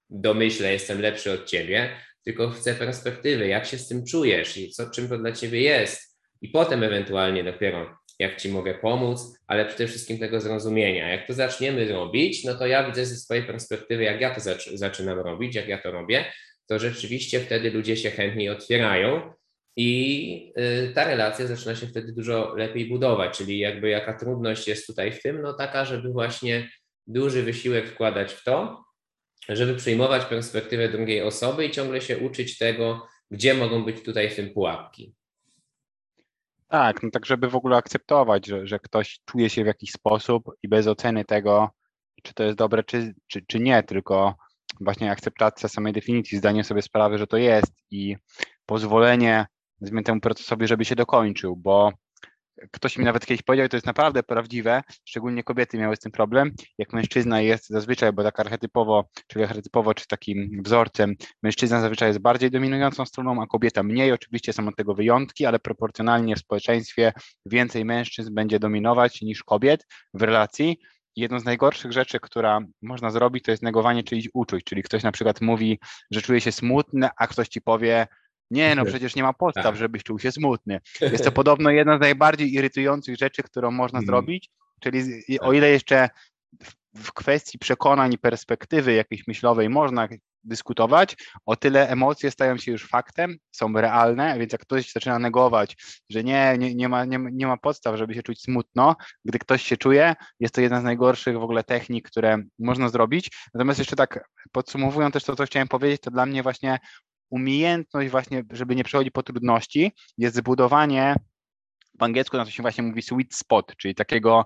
domyślę, jestem lepszy od ciebie, tylko chcę perspektywy, jak się z tym czujesz i co, czym to dla ciebie jest. I potem ewentualnie dopiero jak ci mogę pomóc, ale przede wszystkim tego zrozumienia. Jak to zaczniemy robić, no to ja widzę ze swojej perspektywy, jak ja to zaczynam robić, jak ja to robię, to rzeczywiście wtedy ludzie się chętniej otwierają i y, ta relacja zaczyna się wtedy dużo lepiej budować, czyli jakby jaka trudność jest tutaj w tym, no taka, żeby właśnie duży wysiłek wkładać w to, żeby przyjmować perspektywę drugiej osoby i ciągle się uczyć tego, gdzie mogą być tutaj w tym pułapki. Tak, no tak, żeby w ogóle akceptować, że, że ktoś czuje się w jakiś sposób i bez oceny tego, czy to jest dobre, czy, czy, czy nie, tylko właśnie akceptacja samej definicji, zdanie sobie sprawy, że to jest i pozwolenie temu procesowi, żeby się dokończył, bo ktoś mi nawet kiedyś powiedział, to jest naprawdę prawdziwe, szczególnie kobiety miały z tym problem, jak mężczyzna jest zazwyczaj, bo tak archetypowo, czyli archetypowo, czy takim wzorcem, mężczyzna zazwyczaj jest bardziej dominującą stroną, a kobieta mniej, oczywiście są od tego wyjątki, ale proporcjonalnie w społeczeństwie więcej mężczyzn będzie dominować niż kobiet w relacji, jedną z najgorszych rzeczy, która można zrobić, to jest negowanie czyichś uczuć, czyli ktoś na przykład mówi, że czuje się smutny, a ktoś ci powie, nie, no przecież nie ma podstaw, żebyś czuł się smutny. Jest to podobno jedna z najbardziej irytujących rzeczy, którą można hmm. zrobić, czyli o tak. ile jeszcze w kwestii przekonań i perspektywy jakiejś myślowej można dyskutować, o tyle emocje stają się już faktem, są realne, więc jak ktoś zaczyna negować, że nie, nie, nie, ma, nie, nie ma podstaw, żeby się czuć smutno, gdy ktoś się czuje, jest to jedna z najgorszych w ogóle technik, które można zrobić. Natomiast jeszcze tak podsumowując też to, co chciałem powiedzieć, to dla mnie właśnie umiejętność właśnie, żeby nie przechodzić po trudności, jest zbudowanie w angielsku na to się właśnie mówi sweet spot, czyli takiego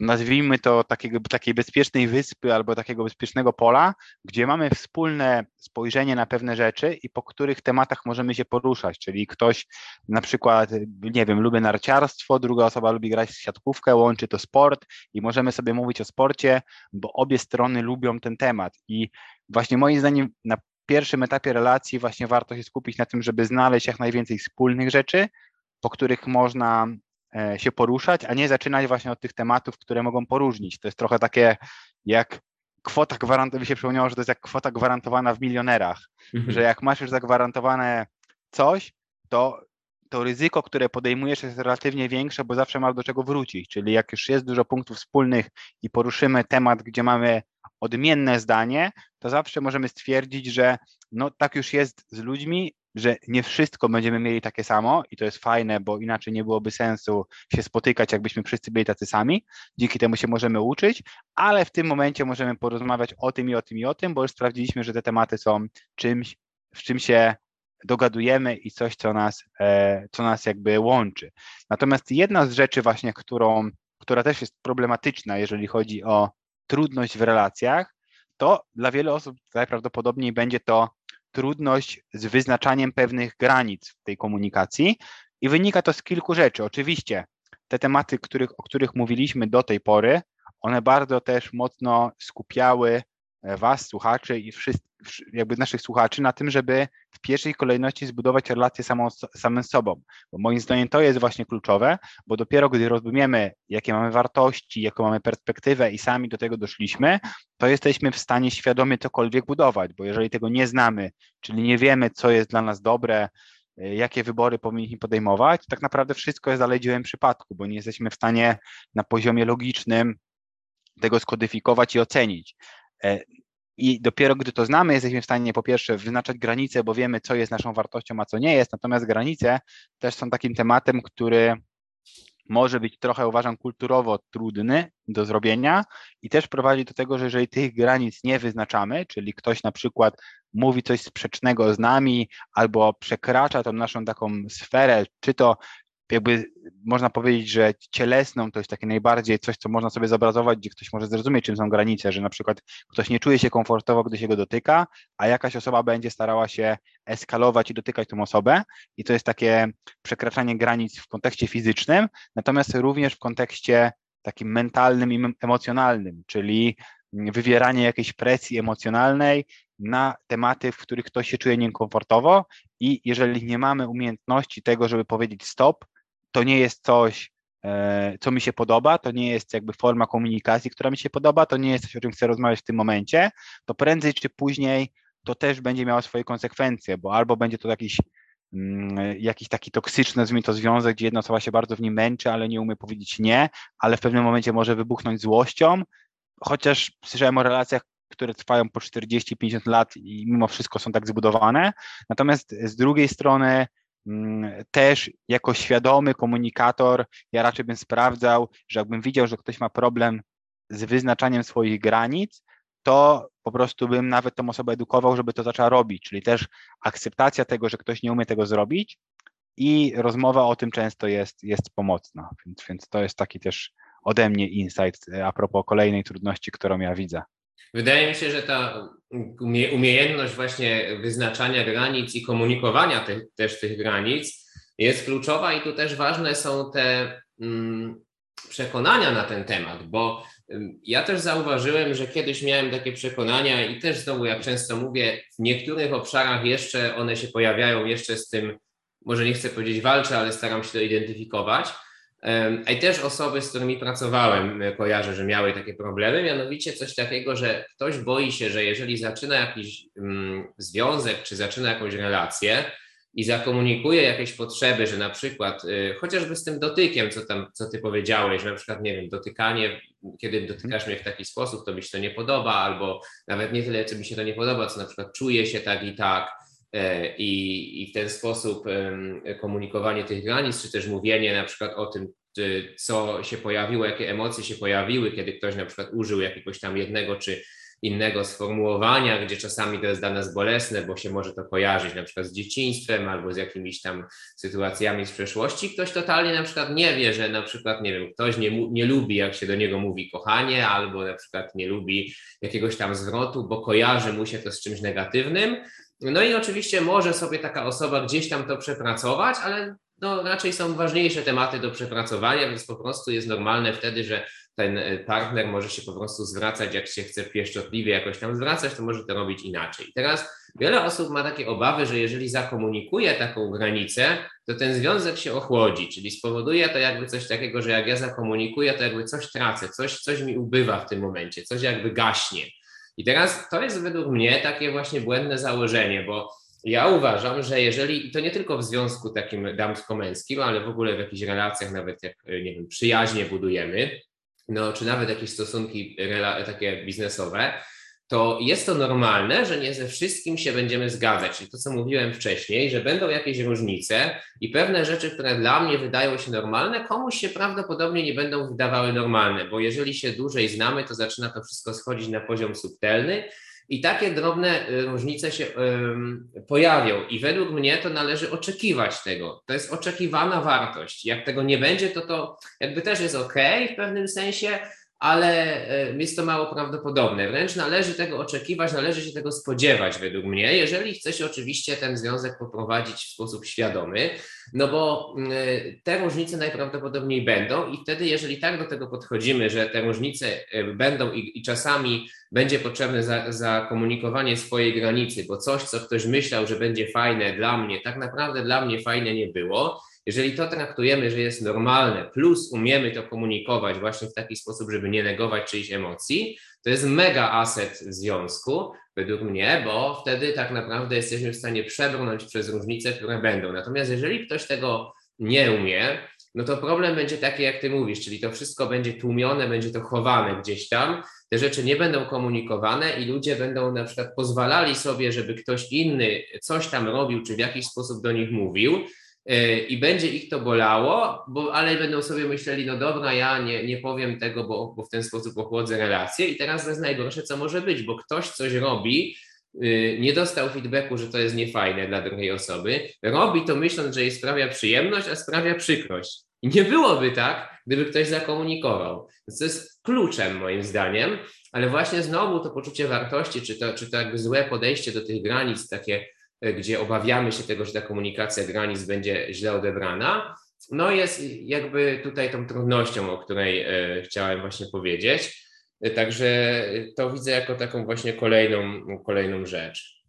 nazwijmy to takiego, takiej bezpiecznej wyspy albo takiego bezpiecznego pola, gdzie mamy wspólne spojrzenie na pewne rzeczy i po których tematach możemy się poruszać, czyli ktoś na przykład, nie wiem, lubi narciarstwo, druga osoba lubi grać w siatkówkę, łączy to sport i możemy sobie mówić o sporcie, bo obie strony lubią ten temat. I właśnie moim zdaniem na pierwszym etapie relacji właśnie warto się skupić na tym, żeby znaleźć jak najwięcej wspólnych rzeczy, po których można E, się poruszać, a nie zaczynać właśnie od tych tematów, które mogą poróżnić. To jest trochę takie jak kwota gwarantowana, mi się przypomniało, że to jest jak kwota gwarantowana w milionerach, mhm. że jak masz już zagwarantowane coś, to to ryzyko, które podejmujesz jest relatywnie większe, bo zawsze masz do czego wrócić. Czyli jak już jest dużo punktów wspólnych i poruszymy temat, gdzie mamy odmienne zdanie, to zawsze możemy stwierdzić, że no tak już jest z ludźmi, że nie wszystko będziemy mieli takie samo i to jest fajne, bo inaczej nie byłoby sensu się spotykać, jakbyśmy wszyscy byli tacy sami. Dzięki temu się możemy uczyć, ale w tym momencie możemy porozmawiać o tym i o tym i o tym, bo już sprawdziliśmy, że te tematy są czymś, w czym się dogadujemy i coś, co nas, e, co nas jakby łączy. Natomiast jedna z rzeczy właśnie, którą, która też jest problematyczna, jeżeli chodzi o trudność w relacjach, to dla wielu osób najprawdopodobniej będzie to trudność z wyznaczaniem pewnych granic w tej komunikacji i wynika to z kilku rzeczy. Oczywiście te tematy, których, o których mówiliśmy do tej pory, one bardzo też mocno skupiały e, Was, słuchaczy i wszystkich, jakby naszych słuchaczy na tym, żeby w pierwszej kolejności zbudować relacje samą, samym sobą. Bo moim zdaniem to jest właśnie kluczowe, bo dopiero gdy rozumiemy, jakie mamy wartości, jaką mamy perspektywę i sami do tego doszliśmy, to jesteśmy w stanie świadomie cokolwiek budować, bo jeżeli tego nie znamy, czyli nie wiemy, co jest dla nas dobre, e, jakie wybory powinniśmy podejmować, tak naprawdę wszystko jest dalej przypadku, bo nie jesteśmy w stanie na poziomie logicznym tego skodyfikować i ocenić. I dopiero gdy to znamy, jesteśmy w stanie po pierwsze wyznaczać granice, bo wiemy, co jest naszą wartością, a co nie jest. Natomiast granice też są takim tematem, który może być trochę, uważam, kulturowo trudny do zrobienia i też prowadzi do tego, że jeżeli tych granic nie wyznaczamy, czyli ktoś na przykład mówi coś sprzecznego z nami albo przekracza tą naszą taką sferę, czy to jakby można powiedzieć, że cielesną to jest takie najbardziej coś, co można sobie zobrazować, gdzie ktoś może zrozumieć, czym są granice, że na przykład ktoś nie czuje się komfortowo, gdy się go dotyka, a jakaś osoba będzie starała się eskalować i dotykać tą osobę. I to jest takie przekraczanie granic w kontekście fizycznym, natomiast również w kontekście takim mentalnym i emocjonalnym, czyli wywieranie jakiejś presji emocjonalnej na tematy, w których ktoś się czuje niekomfortowo. I jeżeli nie mamy umiejętności tego, żeby powiedzieć stop, to nie jest coś, e, co mi się podoba, to nie jest jakby forma komunikacji, która mi się podoba, to nie jest coś, o czym chcę rozmawiać w tym momencie, to prędzej czy później to też będzie miało swoje konsekwencje, bo albo będzie to jakiś, mm, jakiś taki toksyczny, nazwijmy to związek, gdzie jedna osoba się bardzo w nim męczy, ale nie umie powiedzieć nie, ale w pewnym momencie może wybuchnąć złością, chociaż słyszałem o relacjach, które trwają po 40-50 lat i mimo wszystko są tak zbudowane. Natomiast z drugiej strony też jako świadomy komunikator, ja raczej bym sprawdzał, że jakbym widział, że ktoś ma problem z wyznaczaniem swoich granic, to po prostu bym nawet tą osobę edukował, żeby to zaczęła robić, czyli też akceptacja tego, że ktoś nie umie tego zrobić i rozmowa o tym często jest, jest pomocna, więc, więc to jest taki też ode mnie insight e, a propos kolejnej trudności, którą ja widzę. Wydaje mi się, że ta umiejętność właśnie wyznaczania granic i komunikowania też tych granic jest kluczowa i tu też ważne są te mm, przekonania na ten temat, bo ja też zauważyłem, że kiedyś miałem takie przekonania i też znowu, jak często mówię, w niektórych obszarach jeszcze one się pojawiają, jeszcze z tym, może nie chcę powiedzieć walczę, ale staram się to identyfikować i też osoby, z którymi pracowałem, e, kojarzę, że miały takie problemy, mianowicie coś takiego, że ktoś boi się, że jeżeli zaczyna jakiś mm, związek, czy zaczyna jakąś relację i zakomunikuje jakieś potrzeby, że na przykład y, chociażby z tym dotykiem, co tam, co ty powiedziałeś, że na przykład, nie wiem, dotykanie, kiedy dotykasz mnie w taki sposób, to mi się to nie podoba, albo nawet nie tyle, czy mi się to nie podoba, co na przykład czuję się tak i tak, E, i, i w ten sposób komunikowanie tych granic, czy też mówienie na przykład o tym, co się pojawiło, jakie emocje się pojawiły, kiedy ktoś na przykład użył jakiegoś tam jednego czy innego sformułowania, gdzie czasami to jest dla nas bolesne, bo się może to kojarzyć na przykład z dzieciństwem albo z jakimiś tam sytuacjami z przeszłości. Ktoś totalnie na przykład nie wie, że na przykład, nie wiem, ktoś nie, nie lubi, jak się do niego mówi kochanie, albo na przykład nie lubi jakiegoś tam zwrotu, bo kojarzy mu się to z czymś negatywnym, no i oczywiście może sobie taka osoba gdzieś tam to przepracować, ale no raczej są ważniejsze tematy do przepracowania, więc po prostu jest normalne wtedy, że ten e, partner może się po prostu zwracać, jak się chce pieszczotliwie jakoś tam zwracać, to może to robić inaczej. Teraz wiele osób ma takie obawy, że jeżeli zakomunikuje taką granicę, to ten związek się ochłodzi, czyli spowoduje to jakby coś takiego, że jak ja zakomunikuję, to jakby coś tracę, coś, coś mi ubywa w tym momencie, coś jakby gaśnie. I teraz to jest według mnie takie właśnie błędne założenie, bo ja uważam, że jeżeli, i to nie tylko w związku takim damsko-męskim, ale w ogóle w jakichś relacjach, nawet jak, nie wiem, przyjaźnie budujemy, no, czy nawet jakieś stosunki takie biznesowe, to jest to normalne, że nie ze wszystkim się będziemy zgadzać. Czyli to, co mówiłem wcześniej, że będą jakieś różnice i pewne rzeczy, które dla mnie wydają się normalne, komuś się prawdopodobnie nie będą wydawały normalne, bo jeżeli się dłużej znamy, to zaczyna to wszystko schodzić na poziom subtelny. I takie drobne y, różnice się um, pojawią, i według mnie to należy oczekiwać tego. To jest oczekiwana wartość. Jak tego nie będzie, to to jakby też jest ok w pewnym sensie, ale e, jest to mało prawdopodobne. Wręcz należy tego oczekiwać, należy się tego spodziewać, według mnie, jeżeli chce się oczywiście ten związek poprowadzić w sposób świadomy, no bo mm, e, te różnice najprawdopodobniej będą, i wtedy, jeżeli tak do tego podchodzimy, że te różnice e, będą i, i czasami będzie potrzebne za, zakomunikowanie swojej granicy, bo coś, co ktoś myślał, że będzie fajne dla mnie, tak naprawdę dla mnie fajne nie było jeżeli to traktujemy, że jest normalne, plus umiemy to komunikować właśnie w taki sposób, żeby nie negować czyichś emocji, to jest mega aset związku, według mnie, bo wtedy tak naprawdę jesteśmy w stanie przebrnąć przez różnice, które będą. Natomiast jeżeli ktoś tego nie umie, no to problem będzie taki, jak ty mówisz, czyli to wszystko będzie tłumione, będzie to chowane gdzieś tam, te rzeczy nie będą komunikowane i ludzie będą na przykład pozwalali sobie, żeby ktoś inny coś tam robił, czy w jakiś sposób do nich mówił, i będzie ich to bolało, bo, ale będą sobie myśleli, no dobra, ja nie, nie powiem tego, bo, bo w ten sposób ochłodzę relację i teraz to jest najgorsze, co może być, bo ktoś coś robi, y, nie dostał feedbacku, że to jest niefajne dla drugiej osoby, robi to myśląc, że jej sprawia przyjemność, a sprawia przykrość. I nie byłoby tak, gdyby ktoś zakomunikował. To jest kluczem moim zdaniem, ale właśnie znowu to poczucie wartości, czy to, czy to jakby złe podejście do tych granic, takie gdzie obawiamy się tego, że ta komunikacja granic będzie źle odebrana, no jest jakby tutaj tą trudnością, o której e, chciałem właśnie powiedzieć. Także to widzę jako taką właśnie kolejną, kolejną rzecz.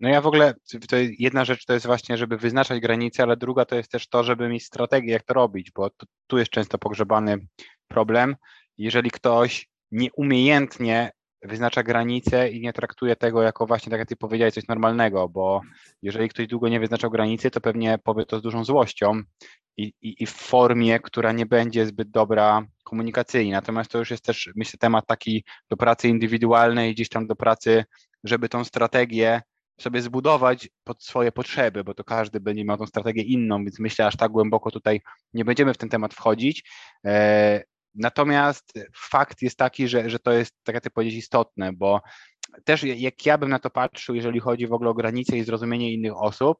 No ja w ogóle, to jedna rzecz to jest właśnie, żeby wyznaczać granice, ale druga to jest też to, żeby mieć strategię, jak to robić, bo tu, tu jest często pogrzebany problem. Jeżeli ktoś nieumiejętnie wyznacza granice i nie traktuje tego jako właśnie, tak jak ty powiedziałeś, coś normalnego, bo jeżeli ktoś długo nie wyznaczał granicy, to pewnie powie to z dużą złością i, i, i w formie, która nie będzie zbyt dobra komunikacyjnie. Natomiast to już jest też, myślę, temat taki do pracy indywidualnej, gdzieś tam do pracy, żeby tą strategię sobie zbudować pod swoje potrzeby, bo to każdy będzie miał tą strategię inną, więc myślę, aż tak głęboko tutaj nie będziemy w ten temat wchodzić. Natomiast fakt jest taki, że, że to jest, tak jak ty powiedzieć, istotne, bo też jak ja bym na to patrzył, jeżeli chodzi w ogóle o granice i zrozumienie innych osób,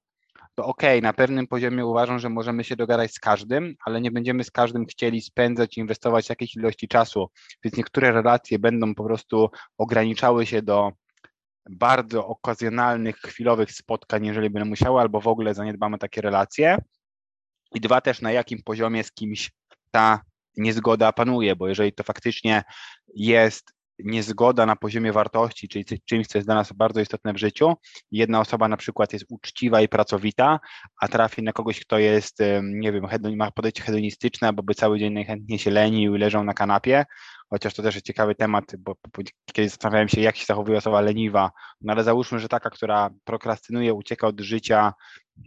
to okej, okay, na pewnym poziomie uważam, że możemy się dogadać z każdym, ale nie będziemy z każdym chcieli spędzać, inwestować jakiejś ilości czasu, więc niektóre relacje będą po prostu ograniczały się do bardzo okazjonalnych, chwilowych spotkań, jeżeli będą musiały, albo w ogóle zaniedbamy takie relacje. I dwa też, na jakim poziomie z kimś ta niezgoda panuje, bo jeżeli to faktycznie jest niezgoda na poziomie wartości, czyli czymś, co jest dla nas bardzo istotne w życiu, jedna osoba na przykład jest uczciwa i pracowita, a trafi na kogoś, kto jest, nie wiem, ma podejście hedonistyczne, bo by cały dzień najchętniej się lenił i leżał na kanapie, chociaż to też jest ciekawy temat, bo kiedy zastanawiałem się, jak się zachowuje osoba leniwa, no ale załóżmy, że taka, która prokrastynuje, ucieka od życia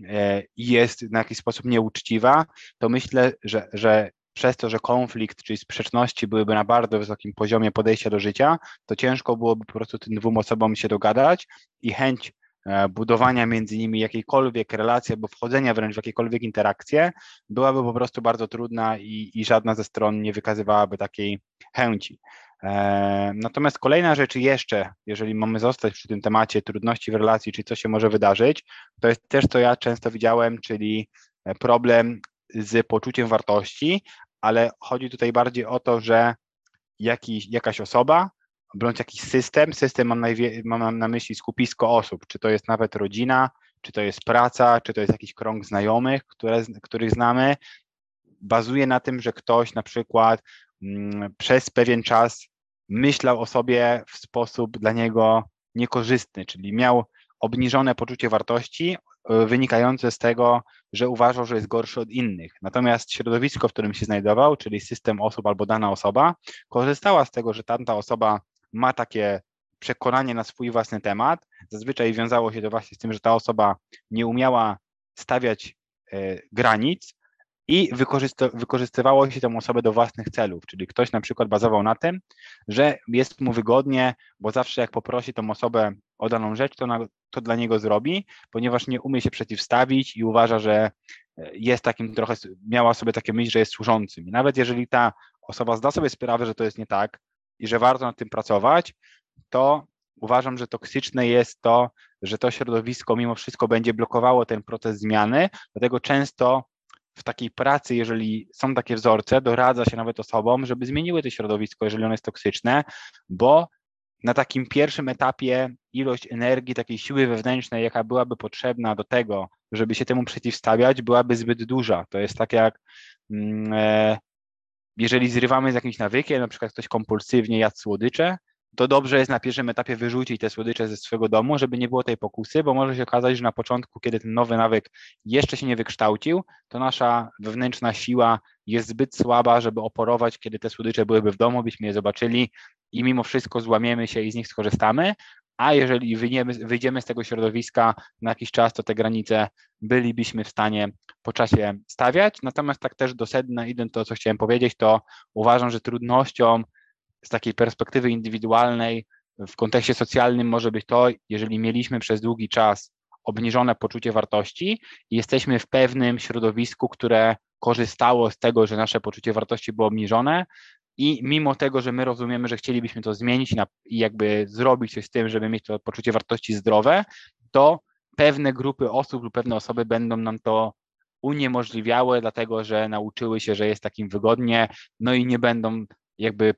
e, i jest na jakiś sposób nieuczciwa, to myślę, że, że przez to, że konflikt, czyli sprzeczności byłyby na bardzo wysokim poziomie podejścia do życia, to ciężko byłoby po prostu tym dwóm osobom się dogadać i chęć e, budowania między nimi jakiejkolwiek relacji albo wchodzenia wręcz w jakiekolwiek interakcje byłaby po prostu bardzo trudna i, i żadna ze stron nie wykazywałaby takiej chęci. E, natomiast kolejna rzecz jeszcze, jeżeli mamy zostać przy tym temacie trudności w relacji, czyli co się może wydarzyć, to jest też, co ja często widziałem, czyli problem z poczuciem wartości, ale chodzi tutaj bardziej o to, że jakiś, jakaś osoba bądź jakiś system, system mam, najwie, mam na myśli skupisko osób, czy to jest nawet rodzina, czy to jest praca, czy to jest jakiś krąg znajomych, które, których znamy, bazuje na tym, że ktoś na przykład mm, przez pewien czas myślał o sobie w sposób dla niego niekorzystny, czyli miał obniżone poczucie wartości wynikające z tego, że uważał, że jest gorszy od innych. Natomiast środowisko, w którym się znajdował, czyli system osób albo dana osoba, korzystała z tego, że tamta osoba ma takie przekonanie na swój własny temat. Zazwyczaj wiązało się to właśnie z tym, że ta osoba nie umiała stawiać e, granic, i wykorzystywało się tę osobę do własnych celów, czyli ktoś na przykład bazował na tym, że jest mu wygodnie, bo zawsze jak poprosi tą osobę o daną rzecz, to, na, to dla niego zrobi, ponieważ nie umie się przeciwstawić i uważa, że e, jest takim trochę, miała sobie takie myśl, że jest służącym. I nawet jeżeli ta osoba zda sobie sprawę, że to jest nie tak i że warto nad tym pracować, to uważam, że toksyczne jest to, że to środowisko mimo wszystko będzie blokowało ten proces zmiany, dlatego często w takiej pracy, jeżeli są takie wzorce, doradza się nawet osobom, żeby zmieniły to środowisko, jeżeli ono jest toksyczne, bo na takim pierwszym etapie ilość energii, takiej siły wewnętrznej, jaka byłaby potrzebna do tego, żeby się temu przeciwstawiać, byłaby zbyt duża. To jest tak jak mm, e, jeżeli zrywamy z jakimś nawykiem, na przykład ktoś kompulsywnie jadł słodycze, to dobrze jest na pierwszym etapie wyrzucić te słodycze ze swojego domu, żeby nie było tej pokusy, bo może się okazać, że na początku, kiedy ten nowy nawyk jeszcze się nie wykształcił, to nasza wewnętrzna siła jest zbyt słaba, żeby oporować, kiedy te słodycze byłyby w domu, byśmy je zobaczyli i mimo wszystko złamiemy się i z nich skorzystamy, a jeżeli wyjdziemy, wyjdziemy z tego środowiska na jakiś czas, to te granice bylibyśmy w stanie po czasie stawiać. Natomiast tak też do sedna idąc to, co chciałem powiedzieć, to uważam, że trudnością z takiej perspektywy indywidualnej w kontekście socjalnym może być to, jeżeli mieliśmy przez długi czas obniżone poczucie wartości i jesteśmy w pewnym środowisku, które korzystało z tego, że nasze poczucie wartości było obniżone i mimo tego, że my rozumiemy, że chcielibyśmy to zmienić i jakby zrobić coś z tym, żeby mieć to poczucie wartości zdrowe, to pewne grupy osób lub pewne osoby będą nam to uniemożliwiały, dlatego że nauczyły się, że jest takim wygodnie, no i nie będą jakby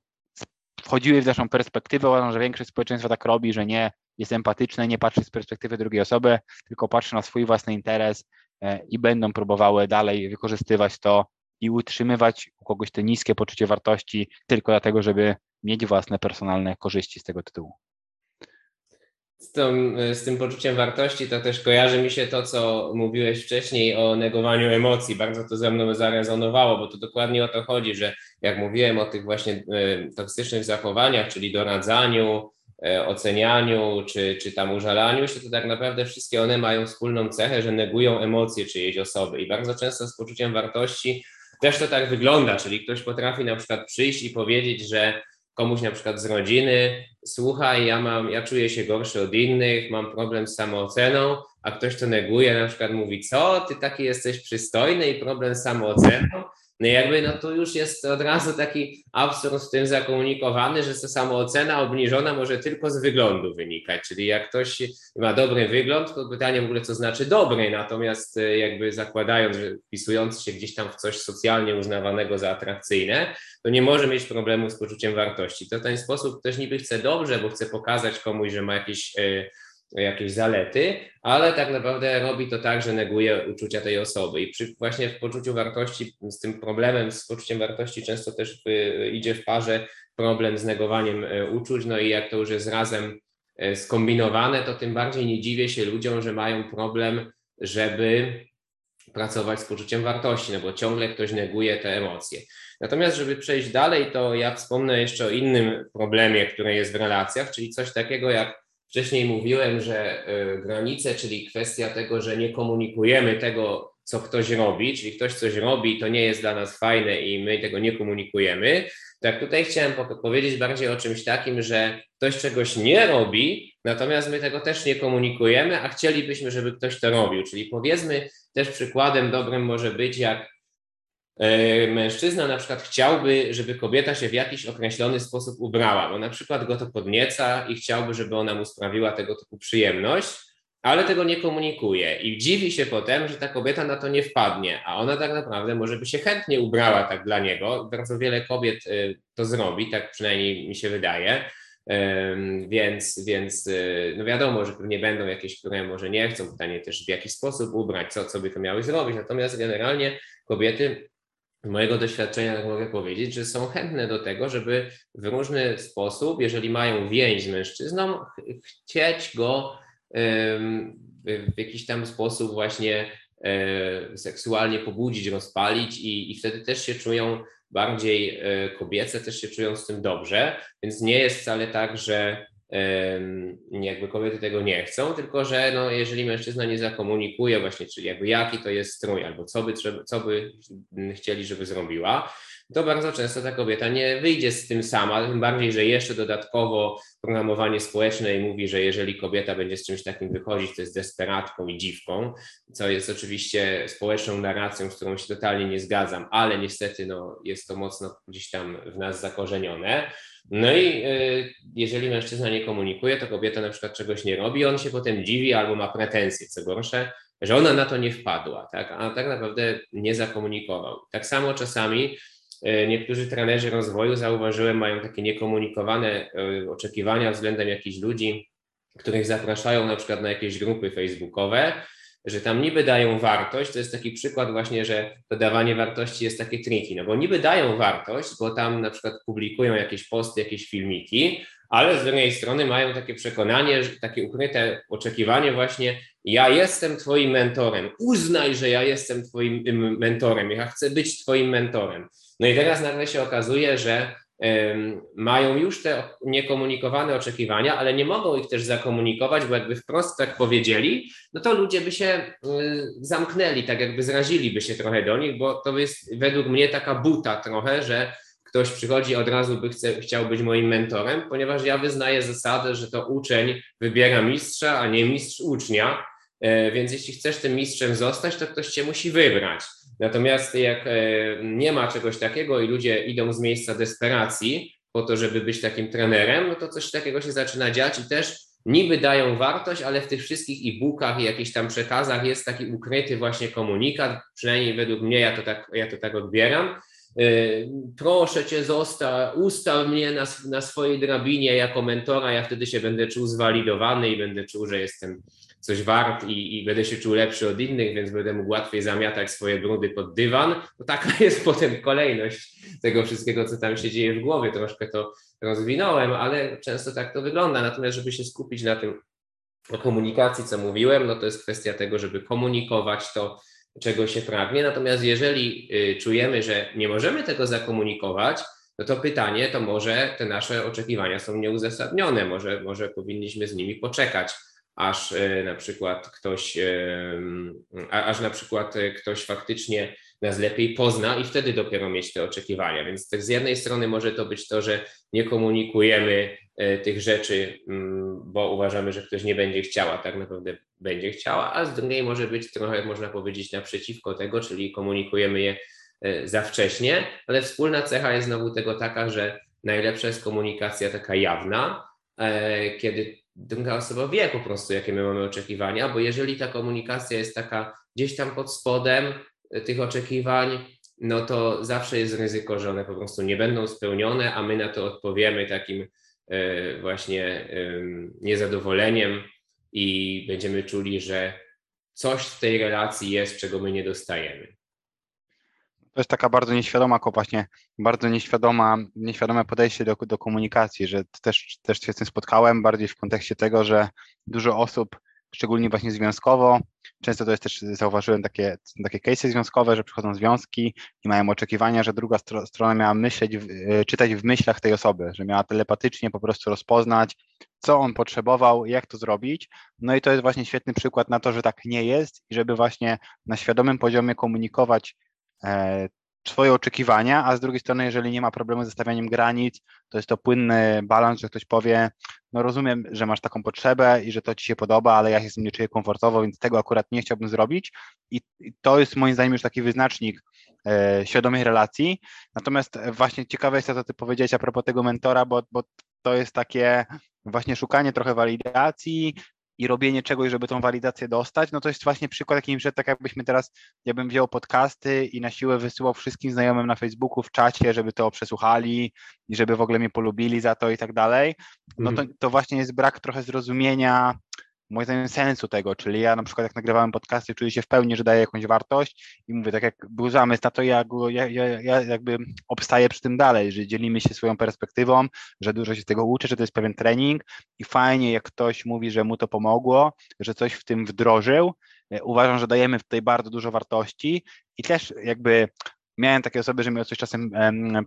wchodziły w naszą perspektywę. Uważam, że większość społeczeństwa tak robi, że nie jest empatyczne, nie patrzy z perspektywy drugiej osoby, tylko patrzy na swój własny interes e, i będą próbowały dalej wykorzystywać to i utrzymywać u kogoś te niskie poczucie wartości tylko dlatego, żeby mieć własne personalne korzyści z tego tytułu z, tą, z tym poczuciem wartości, to też kojarzy mi się to, co mówiłeś wcześniej o negowaniu emocji. Bardzo to ze mną zarezonowało, bo to dokładnie o to chodzi, że jak mówiłem o tych właśnie e, toksycznych zachowaniach, czyli doradzaniu, e, ocenianiu czy, czy tam użalaniu się, to tak naprawdę wszystkie one mają wspólną cechę, że negują emocje czyjejś osoby. I bardzo często z poczuciem wartości też to tak wygląda, czyli ktoś potrafi na przykład przyjść i powiedzieć, że komuś na przykład z rodziny, słuchaj, ja mam, ja czuję się gorszy od innych, mam problem z samooceną, a ktoś to neguje, na przykład mówi, co, ty taki jesteś przystojny i problem z samooceną, no jakby no to już jest od razu taki absurd w tym zakomunikowany, że ta samoocena obniżona może tylko z wyglądu wynikać, czyli jak ktoś ma dobry wygląd, to pytanie w ogóle co znaczy dobry, natomiast e, jakby zakładając, że wpisując się gdzieś tam w coś socjalnie uznawanego za atrakcyjne, to nie może mieć problemu z poczuciem wartości. To w ten sposób ktoś niby chce dobrze, bo chce pokazać komuś, że ma jakieś e, jakieś zalety, ale tak naprawdę robi to tak, że neguje uczucia tej osoby. I przy, właśnie w poczuciu wartości, z tym problemem, z poczuciem wartości często też idzie w parze problem z negowaniem e, uczuć, no i jak to już jest razem e, skombinowane, to tym bardziej nie dziwię się ludziom, że mają problem, żeby pracować z poczuciem wartości, no bo ciągle ktoś neguje te emocje. Natomiast, żeby przejść dalej, to ja wspomnę jeszcze o innym problemie, który jest w relacjach, czyli coś takiego jak Wcześniej mówiłem, że e, granice, czyli kwestia tego, że nie komunikujemy tego, co ktoś robi, czyli ktoś coś robi, to nie jest dla nas fajne i my tego nie komunikujemy. Tak tutaj chciałem powiedzieć bardziej o czymś takim, że ktoś czegoś nie robi, natomiast my tego też nie komunikujemy, a chcielibyśmy, żeby ktoś to robił. Czyli powiedzmy też przykładem dobrym może być, jak mężczyzna na przykład chciałby, żeby kobieta się w jakiś określony sposób ubrała, bo na przykład go to podnieca i chciałby, żeby ona mu sprawiła tego typu przyjemność, ale tego nie komunikuje i dziwi się potem, że ta kobieta na to nie wpadnie, a ona tak naprawdę może by się chętnie ubrała tak dla niego. Bardzo wiele kobiet e, to zrobi, tak przynajmniej mi się wydaje. Więc, więc e, no wiadomo, że pewnie będą jakieś, które może nie chcą. Pytanie też w jaki sposób ubrać, co, co by to miały zrobić. Natomiast generalnie kobiety mojego doświadczenia tak mogę powiedzieć, że są chętne do tego, żeby w różny sposób, jeżeli mają więź z mężczyzną, chcieć go w jakiś tam sposób właśnie e, seksualnie pobudzić, rozpalić i, i wtedy też się czują bardziej e, kobiece, też się czują z tym dobrze, więc nie jest wcale tak, że jakby kobiety tego nie chcą, tylko że no, jeżeli mężczyzna nie zakomunikuje właśnie, czyli jakby jaki to jest strój, albo co by, co by chcieli, żeby zrobiła, to bardzo często ta kobieta nie wyjdzie z tym sama, tym bardziej, że jeszcze dodatkowo programowanie społeczne mówi, że jeżeli kobieta będzie z czymś takim wychodzić, to jest desperatką i dziwką, co jest oczywiście społeczną narracją, z którą się totalnie nie zgadzam, ale niestety no, jest to mocno gdzieś tam w nas zakorzenione. No i y, jeżeli mężczyzna nie komunikuje, to kobieta na przykład czegoś nie robi, on się potem dziwi albo ma pretensje, co gorsze, że ona na to nie wpadła, tak? a tak naprawdę nie zakomunikował. Tak samo czasami y, niektórzy trenerzy rozwoju, zauważyłem, mają takie niekomunikowane y, oczekiwania względem jakichś ludzi, których zapraszają na przykład na jakieś grupy facebookowe, że tam niby dają wartość, to jest taki przykład właśnie, że to dawanie wartości jest takie tricky, no bo niby dają wartość, bo tam na przykład publikują jakieś posty, jakieś filmiki, ale z drugiej strony mają takie przekonanie, takie ukryte oczekiwanie właśnie, ja jestem twoim mentorem, uznaj, że ja jestem twoim mentorem, ja chcę być twoim mentorem. No i teraz nagle się okazuje, że mają już te niekomunikowane oczekiwania, ale nie mogą ich też zakomunikować, bo jakby wprost tak powiedzieli, no to ludzie by się y, zamknęli, tak jakby zraziliby się trochę do nich, bo to jest według mnie taka buta trochę, że ktoś przychodzi od razu by chce, chciał być moim mentorem, ponieważ ja wyznaję zasadę, że to uczeń wybiera mistrza, a nie mistrz ucznia. więc jeśli chcesz tym mistrzem zostać, to ktoś cię musi wybrać. Natomiast jak nie ma czegoś takiego i ludzie idą z miejsca desperacji po to, żeby być takim trenerem, no to coś takiego się zaczyna dziać i też niby dają wartość, ale w tych wszystkich e-bookach i jakichś tam przekazach jest taki ukryty właśnie komunikat, przynajmniej według mnie ja to tak, ja to tak odbieram. Y, proszę cię, zostaw, ustaw mnie na, na swojej drabinie jako mentora, ja wtedy się będę czuł zwalidowany i będę czuł, że jestem coś wart i, i, będę się czuł lepszy od innych, więc będę mógł łatwiej zamiatać swoje brudy pod dywan. To taka jest potem kolejność tego wszystkiego, co tam się dzieje w głowie. Troszkę to rozwinąłem, ale często tak to wygląda. Natomiast, żeby się skupić na tym o komunikacji, co mówiłem, no to jest kwestia tego, żeby komunikować to, czego się pragnie. Natomiast jeżeli y, czujemy, że nie możemy tego zakomunikować, no to pytanie, to może te nasze oczekiwania są nieuzasadnione, może, może powinniśmy z nimi poczekać aż e, na przykład ktoś, e, aż na przykład e, ktoś faktycznie nas lepiej pozna i wtedy dopiero mieć te oczekiwania. Więc tak z jednej strony może to być to, że nie komunikujemy tych rzeczy, mm, bo uważamy, że ktoś nie będzie chciał, a tak naprawdę będzie chciała, a z drugiej może być trochę, można powiedzieć, naprzeciwko tego, czyli komunikujemy je za wcześnie, ale wspólna cecha jest znowu tego taka, że najlepsza jest komunikacja taka jawna, kiedy druga osoba wie po prostu, jakie my mamy oczekiwania, bo jeżeli ta komunikacja jest taka gdzieś tam pod spodem e, tych oczekiwań, no to zawsze jest ryzyko, że one po prostu nie będą spełnione, a my na to odpowiemy takim e, właśnie niezadowoleniem i będziemy czuli, że coś w tej relacji jest, czego my nie dostajemy. To jest taka bardzo nieświadoma, właśnie bardzo nieświadoma, nieświadome podejście do, do komunikacji, że też, też się z tym spotkałem bardziej w kontekście tego, że dużo osób, szczególnie właśnie związkowo, często to jest też, zauważyłem takie, takie case'y związkowe, że przychodzą związki i mają oczekiwania, że druga stro, strona miała myśleć, e, czytać w myślach tej osoby, że miała telepatycznie po prostu rozpoznać, co on potrzebował, jak to zrobić. No i to jest właśnie świetny przykład na to, że tak nie jest i żeby właśnie na świadomym poziomie komunikować swoje oczekiwania, a z drugiej strony, jeżeli nie ma problemu ze stawianiem granic, to jest to płynny balans, że ktoś powie, no rozumiem, że masz taką potrzebę i że to ci się podoba, ale ja się z tym nie czuję komfortowo, więc tego akurat nie chciałbym zrobić i, to jest moim zdaniem już taki wyznacznik e, świadomej relacji. Natomiast właśnie ciekawe jest to, co ty powiedziałeś a propos tego mentora, bo, bo to jest takie właśnie szukanie trochę walidacji, i robienie czegoś, żeby tą walidację dostać, no to jest właśnie przykład takim, że tak jakbyśmy teraz, ja bym wziął podcasty i na siłę wysyłał wszystkim znajomym na Facebooku, w czacie, żeby to przesłuchali i żeby w ogóle mnie polubili za to i tak dalej, no to, mhm. to właśnie jest brak trochę zrozumienia moim zdaniem sensu tego, czyli ja na przykład jak nagrywałem podcasty, czuję się w pełni, że daję jakąś wartość i mówię, tak jak był zamysł na to, ja, ja, ja, ja jakby obstaję przy tym dalej, że dzielimy się swoją perspektywą, że dużo się z tego uczy, że to jest pewien trening i fajnie jak ktoś mówi, że mu to pomogło, że coś w tym wdrożył, e, uważam, że dajemy tutaj bardzo dużo wartości i też jakby miałem takie osoby, że mnie o coś czasem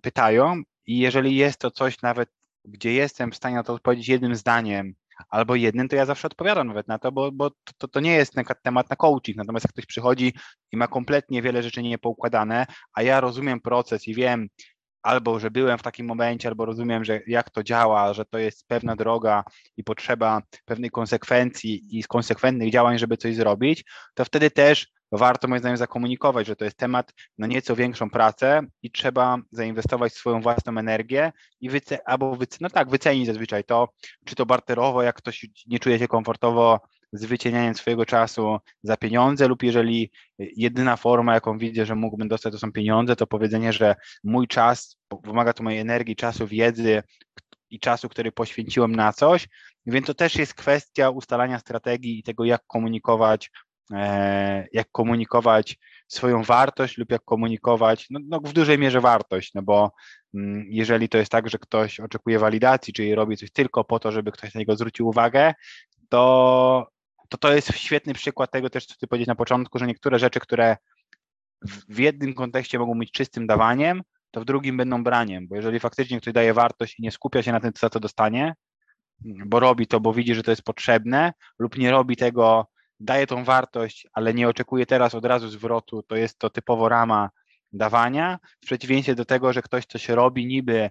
pytają i jeżeli jest to coś nawet, gdzie jestem w stanie na to odpowiedzieć jednym zdaniem, albo jednym, to ja zawsze odpowiadam nawet na to, bo, bo to, to nie jest temat na coaching. Natomiast jak ktoś przychodzi i ma kompletnie wiele rzeczy niepoukładane, a ja rozumiem proces i wiem, albo że byłem w takim momencie, albo rozumiem, że jak to działa, że to jest pewna droga i potrzeba pewnej konsekwencji i konsekwentnych działań, żeby coś zrobić, to wtedy też warto moim zdaniem zakomunikować, że to jest temat na nieco większą pracę i trzeba zainwestować swoją własną energię i wyce- albo wyce- no tak, wycenić zazwyczaj to, czy to barterowo, jak ktoś nie czuje się komfortowo z wycienianiem swojego czasu za pieniądze lub jeżeli jedyna forma, jaką widzę, że mógłbym dostać, to są pieniądze, to powiedzenie, że mój czas wymaga to mojej energii, czasu, wiedzy i czasu, który poświęciłem na coś, więc to też jest kwestia ustalania strategii i tego, jak komunikować jak komunikować swoją wartość lub jak komunikować, no, no, w dużej mierze wartość, no bo mm, jeżeli to jest tak, że ktoś oczekuje walidacji, czyli robi coś tylko po to, żeby ktoś na niego zwrócił uwagę, to to, to jest świetny przykład tego też, co ty powiedziałeś na początku, że niektóre rzeczy, które w jednym kontekście mogą być czystym dawaniem, to w drugim będą braniem, bo jeżeli faktycznie ktoś daje wartość i nie skupia się na tym, co to dostanie, bo robi to, bo widzi, że to jest potrzebne, lub nie robi tego daje tą wartość, ale nie oczekuje teraz od razu zwrotu, to jest to typowo rama dawania, w przeciwieństwie do tego, że ktoś coś robi, niby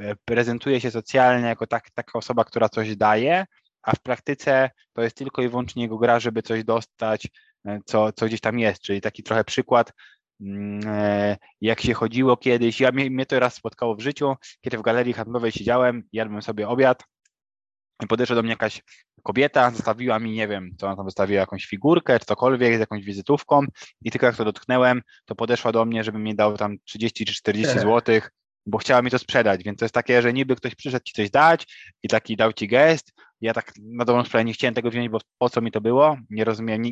e, prezentuje się socjalnie jako tak, taka osoba, która coś daje, a w praktyce to jest tylko i wyłącznie jego gra, żeby coś dostać, co, co gdzieś tam jest, czyli taki trochę przykład, mm, jak się chodziło kiedyś, ja mnie, mnie to raz spotkało w życiu, kiedy w galerii handlowej siedziałem, jadłem sobie obiad, podeszła do mnie jakaś kobieta, zostawiła mi, nie wiem, co ona tam zostawiła, jakąś figurkę, czy cokolwiek, z jakąś wizytówką. I tylko jak to dotknęłem, to podeszła do mnie, żeby mi dał tam 30 czy 40 złotych, bo chciała mi to sprzedać, więc to jest takie, że niby ktoś przyszedł ci coś dać i taki dał ci gest, ja tak na dobrą sprawę nie chciałem tego wziąć, bo po co mi to było, nie rozumiem, nie,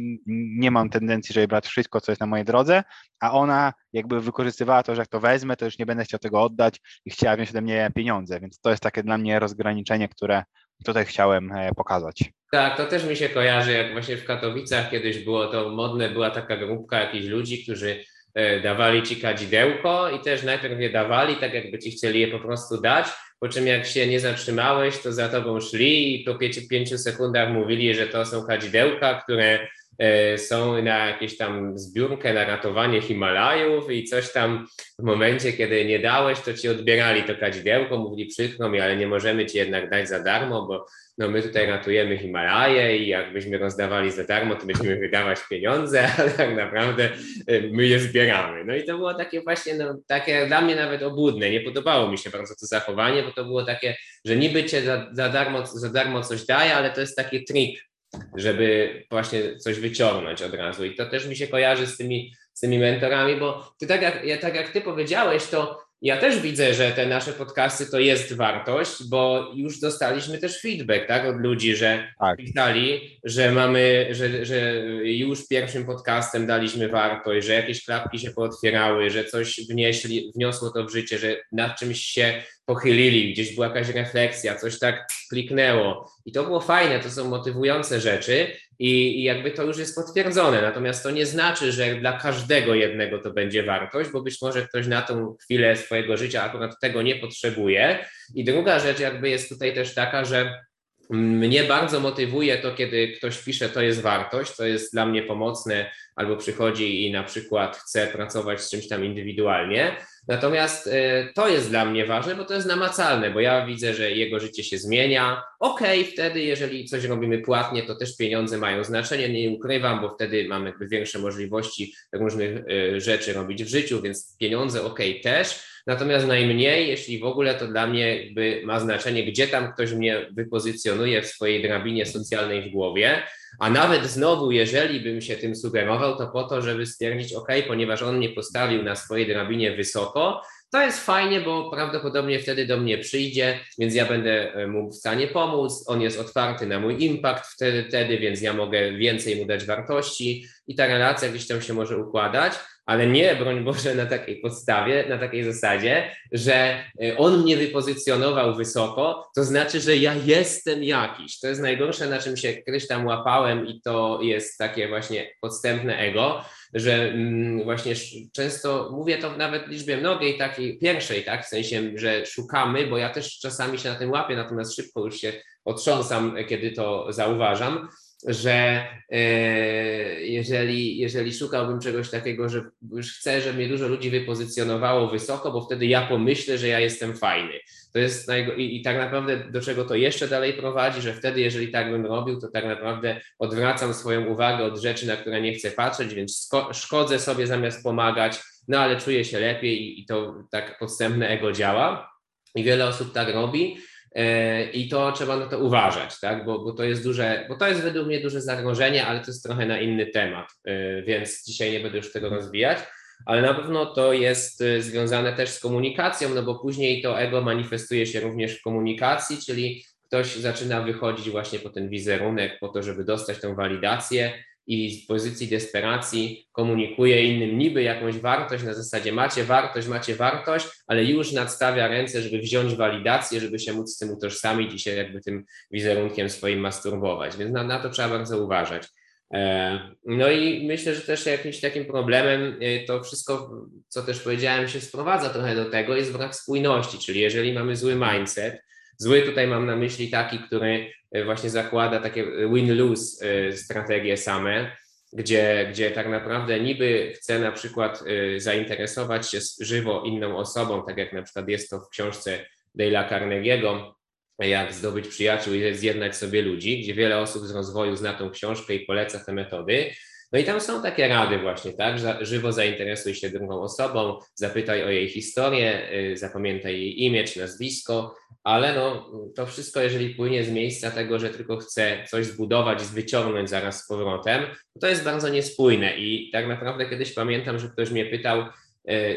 nie mam tendencji, żeby brać wszystko, co jest na mojej drodze, a ona jakby wykorzystywała to, że jak to wezmę, to już nie będę chciał tego oddać i chciała wziąć ode mnie pieniądze, więc to jest takie dla mnie rozgraniczenie, które tutaj chciałem e, pokazać. Tak, to też mi się kojarzy, jak właśnie w Katowicach kiedyś było to modne, była taka grupka jakichś ludzi, którzy e, dawali ci kadzidełko i też najpierw je dawali, tak jakby ci chcieli je po prostu dać, po czym jak się nie zatrzymałeś, to za tobą szli i po pięciu, sekundach mówili, że to są kadzidełka, które są na jakieś tam zbiórkę na ratowanie Himalajów i coś tam w momencie, kiedy nie dałeś, to ci odbierali to kadzidełko, mówili przykro mi, ale nie możemy ci jednak dać za darmo, bo no my tutaj ratujemy Himalaje i jakbyśmy rozdawali za darmo, to będziemy wydawać pieniądze, ale tak naprawdę y, my je zbieramy. No i to było takie właśnie, no, takie dla mnie nawet obudne. Nie podobało mi się bardzo to zachowanie, bo to było takie, że niby cię za, za, darmo, za darmo coś daje, ale to jest taki trik, żeby właśnie coś wyciągnąć od razu. I to też mi się kojarzy z tymi, z tymi mentorami, bo ty tak jak, tak jak ty powiedziałeś, to ja też widzę, że te nasze podcasty to jest wartość, bo już dostaliśmy też feedback tak, od ludzi, że tak. pisali, że mamy, że, że już pierwszym podcastem daliśmy wartość, że jakieś klapki się pootwierały, że coś wnieśli, wniosło to w życie, że nad czymś się pochylili, gdzieś była jakaś refleksja, coś tak kliknęło. I to było fajne, to są motywujące rzeczy i, i jakby to już jest potwierdzone. Natomiast to nie znaczy, że dla każdego jednego to będzie wartość, bo być może ktoś na tą chwilę swojego życia akurat tego nie potrzebuje. I druga rzecz jakby jest tutaj też taka, że mnie bardzo motywuje to, kiedy ktoś pisze, to jest wartość, to jest dla mnie pomocne, albo przychodzi i na przykład chce pracować z czymś tam indywidualnie. Natomiast e, to jest dla mnie ważne, bo to jest namacalne, bo ja widzę, że jego życie się zmienia. Okej, okay, wtedy, jeżeli coś robimy płatnie, to też pieniądze mają znaczenie, nie ukrywam, bo wtedy mamy większe możliwości różnych e, rzeczy robić w życiu, więc pieniądze okej okay, też. Natomiast najmniej, jeśli w ogóle, to dla mnie jakby ma znaczenie, gdzie tam ktoś mnie wypozycjonuje w swojej drabinie socjalnej w głowie. A nawet znowu, jeżeli bym się tym sugerował, to po to, żeby stwierdzić, OK, ponieważ on mnie postawił na swojej drabinie wysoko, to jest fajnie, bo prawdopodobnie wtedy do mnie przyjdzie, więc ja będę e, mu w stanie pomóc. On jest otwarty na mój impact wtedy, wtedy, więc ja mogę więcej mu dać wartości i ta relacja gdzieś tam się może układać ale nie, broń Boże, na takiej podstawie, na takiej zasadzie, że y, on mnie wypozycjonował wysoko, to znaczy, że ja jestem jakiś. To jest najgorsze, na czym się kiedyś tam łapałem i to jest takie właśnie podstępne ego, że mm, właśnie często mówię to nawet w liczbie mnogiej, takiej pierwszej, tak, w sensie, że szukamy, bo ja też czasami się na tym łapię, natomiast szybko już się otrząsam, kiedy to zauważam, że e, jeżeli, jeżeli szukałbym czegoś takiego, że już chcę, żeby mnie dużo ludzi wypozycjonowało wysoko, bo wtedy ja pomyślę, że ja jestem fajny. To jest i, i tak naprawdę do czego to jeszcze dalej prowadzi, że wtedy, jeżeli tak bym robił, to tak naprawdę odwracam swoją uwagę od rzeczy, na które nie chcę patrzeć, więc szkodzę sobie zamiast pomagać, no ale czuję się lepiej i, i to tak podstępne ego działa. I wiele osób tak robi. E, I to trzeba na to uważać, tak? Bo, bo, to jest duże, bo to jest według mnie duże zagrożenie, ale to jest trochę na inny temat, e, więc dzisiaj nie będę już tego rozwijać, ale na pewno to jest e, związane też z komunikacją, no bo później to ego manifestuje się również w komunikacji, czyli ktoś zaczyna wychodzić właśnie po ten wizerunek, po to, żeby dostać tą walidację, i z pozycji desperacji komunikuje innym niby jakąś wartość na zasadzie macie wartość, macie wartość, ale już nadstawia ręce, żeby wziąć walidację, żeby się móc z tym utożsamić i się jakby tym wizerunkiem swoim masturbować. Więc na, na to trzeba bardzo uważać. E, no i myślę, że też jakimś takim problemem e, to wszystko, co też powiedziałem, się sprowadza trochę do tego, jest brak spójności, czyli jeżeli mamy zły mindset, zły tutaj mam na myśli taki, który właśnie zakłada takie win-lose e, strategie same, gdzie, gdzie tak naprawdę niby chce na przykład e, zainteresować się żywo inną osobą, tak jak na przykład jest to w książce Dale'a Carnegie'ego, jak zdobyć przyjaciół i zjednać sobie ludzi, gdzie wiele osób z rozwoju zna tą książkę i poleca te metody. No i tam są takie rady właśnie, tak? Żywo zainteresuj się drugą osobą, zapytaj o jej historię, y, zapamiętaj jej imię czy nazwisko, ale no, to wszystko, jeżeli płynie z miejsca tego, że tylko chce coś zbudować wyciągnąć zaraz z powrotem, to jest bardzo niespójne i tak naprawdę kiedyś pamiętam, że ktoś mnie pytał,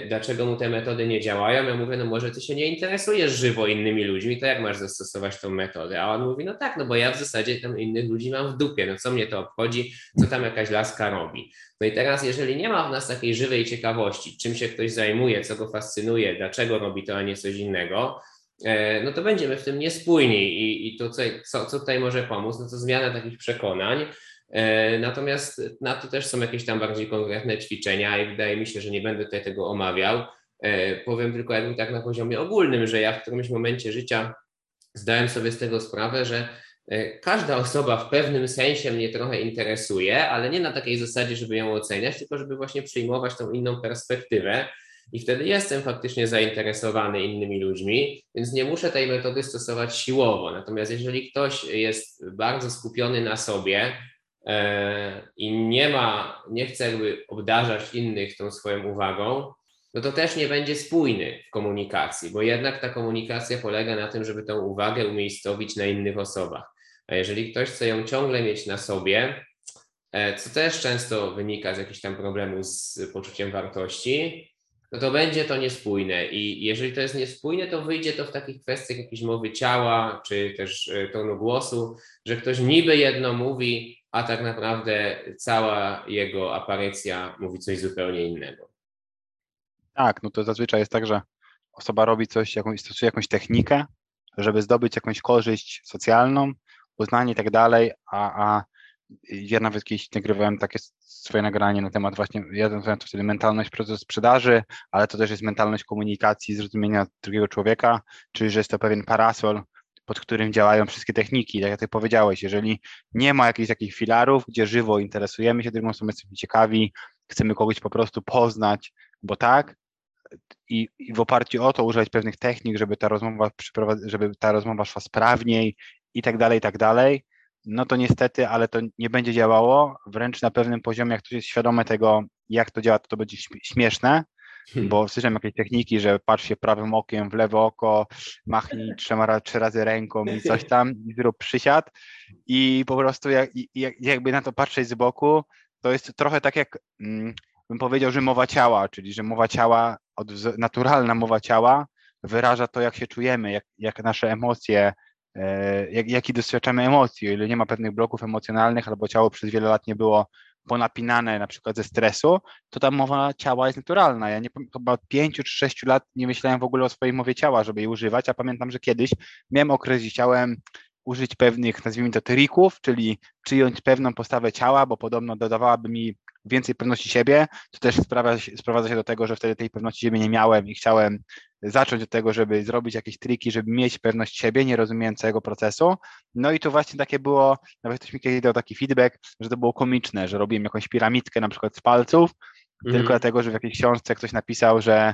dlaczego mu te metody nie działają. Ja mówię, no może ty się nie interesujesz żywo innymi ludźmi, to jak masz zastosować tą metodę? A on mówi, no tak, no bo ja w zasadzie tam innych ludzi mam w dupie, no co mnie to obchodzi, co tam jakaś laska robi. No i teraz, jeżeli nie ma w nas takiej żywej ciekawości, czym się ktoś zajmuje, co go fascynuje, dlaczego robi to, a nie coś innego, e, no to będziemy w tym niespójni i, i to, co, co tutaj może pomóc, no to zmiana takich przekonań, E, natomiast na to też są jakieś tam bardziej konkretne ćwiczenia i wydaje mi się, że nie będę tutaj tego omawiał. E, powiem tylko jakby tak na poziomie ogólnym, że ja w którymś momencie życia zdałem sobie z tego sprawę, że e, każda osoba w pewnym sensie mnie trochę interesuje, ale nie na takiej zasadzie, żeby ją oceniać, tylko żeby właśnie przyjmować tą inną perspektywę. I wtedy jestem faktycznie zainteresowany innymi ludźmi, więc nie muszę tej metody stosować siłowo. Natomiast jeżeli ktoś jest bardzo skupiony na sobie, E, i nie ma, nie chce jakby obdarzać innych tą swoją uwagą, no to też nie będzie spójny w komunikacji, bo jednak ta komunikacja polega na tym, żeby tę uwagę umiejscowić na innych osobach. A jeżeli ktoś chce ją ciągle mieć na sobie, e, co też często wynika z jakichś tam problemów z poczuciem wartości, no to będzie to niespójne. I jeżeli to jest niespójne, to wyjdzie to w takich kwestiach jakiejś mowy ciała, czy też e, tonu głosu, że ktoś niby jedno mówi, a tak naprawdę cała jego aparycja mówi coś zupełnie innego. Tak, no to zazwyczaj jest tak, że osoba robi coś, jakąś, stosuje jakąś technikę, żeby zdobyć jakąś korzyść socjalną, uznanie i tak dalej, a, a ja nawet kiedyś nagrywałem takie swoje nagranie na temat właśnie, ja nazywałem to wtedy mentalność procesu sprzedaży, ale to też jest mentalność komunikacji, zrozumienia drugiego człowieka, czyli że jest to pewien parasol, pod którym działają wszystkie techniki. Tak jak ty powiedziałeś, jeżeli nie ma jakichś takich filarów, gdzie żywo interesujemy się drugą osobą, jesteśmy ciekawi, chcemy kogoś po prostu poznać, bo tak, i, i, w oparciu o to używać pewnych technik, żeby ta rozmowa żeby ta rozmowa szła sprawniej i tak dalej, i tak dalej, no to niestety, ale to nie będzie działało. Wręcz na pewnym poziomie, jak ktoś jest świadomy tego, jak to działa, to to będzie śmieszne. Bo słyszałem jakieś techniki, że patrz się prawym okiem w lewe oko, machnij trzema, trzy razy ręką i coś tam, i zrób przysiad. I po prostu jak, jak, jakby na to patrzeć z boku, to jest trochę tak jak mm, bym powiedział, że mowa ciała, czyli że mowa ciała, naturalna mowa ciała wyraża to, jak się czujemy, jak, jak nasze emocje, e, jak, jaki doświadczamy emocji. O ile nie ma pewnych bloków emocjonalnych, albo ciało przez wiele lat nie było ponapinane na przykład ze stresu, to ta mowa ciała jest naturalna. Ja nie chyba od pięciu czy sześciu lat nie myślałem w ogóle o swojej mowie ciała, żeby jej używać, a pamiętam, że kiedyś miałem okres, gdzie chciałem użyć pewnych, nazwijmy to, trików, czyli przyjąć pewną postawę ciała, bo podobno dodawałaby mi więcej pewności siebie, to też sprawia, sprowadza się do tego, że wtedy tej pewności siebie nie miałem i chciałem zacząć od tego, żeby zrobić jakieś triki, żeby mieć pewność siebie, nie rozumiejąc całego procesu. No i tu właśnie takie było, nawet ktoś mi kiedyś dał taki feedback, że to było komiczne, że robiłem jakąś piramidkę na przykład z palców, mm. tylko dlatego, że w jakiejś książce ktoś napisał, że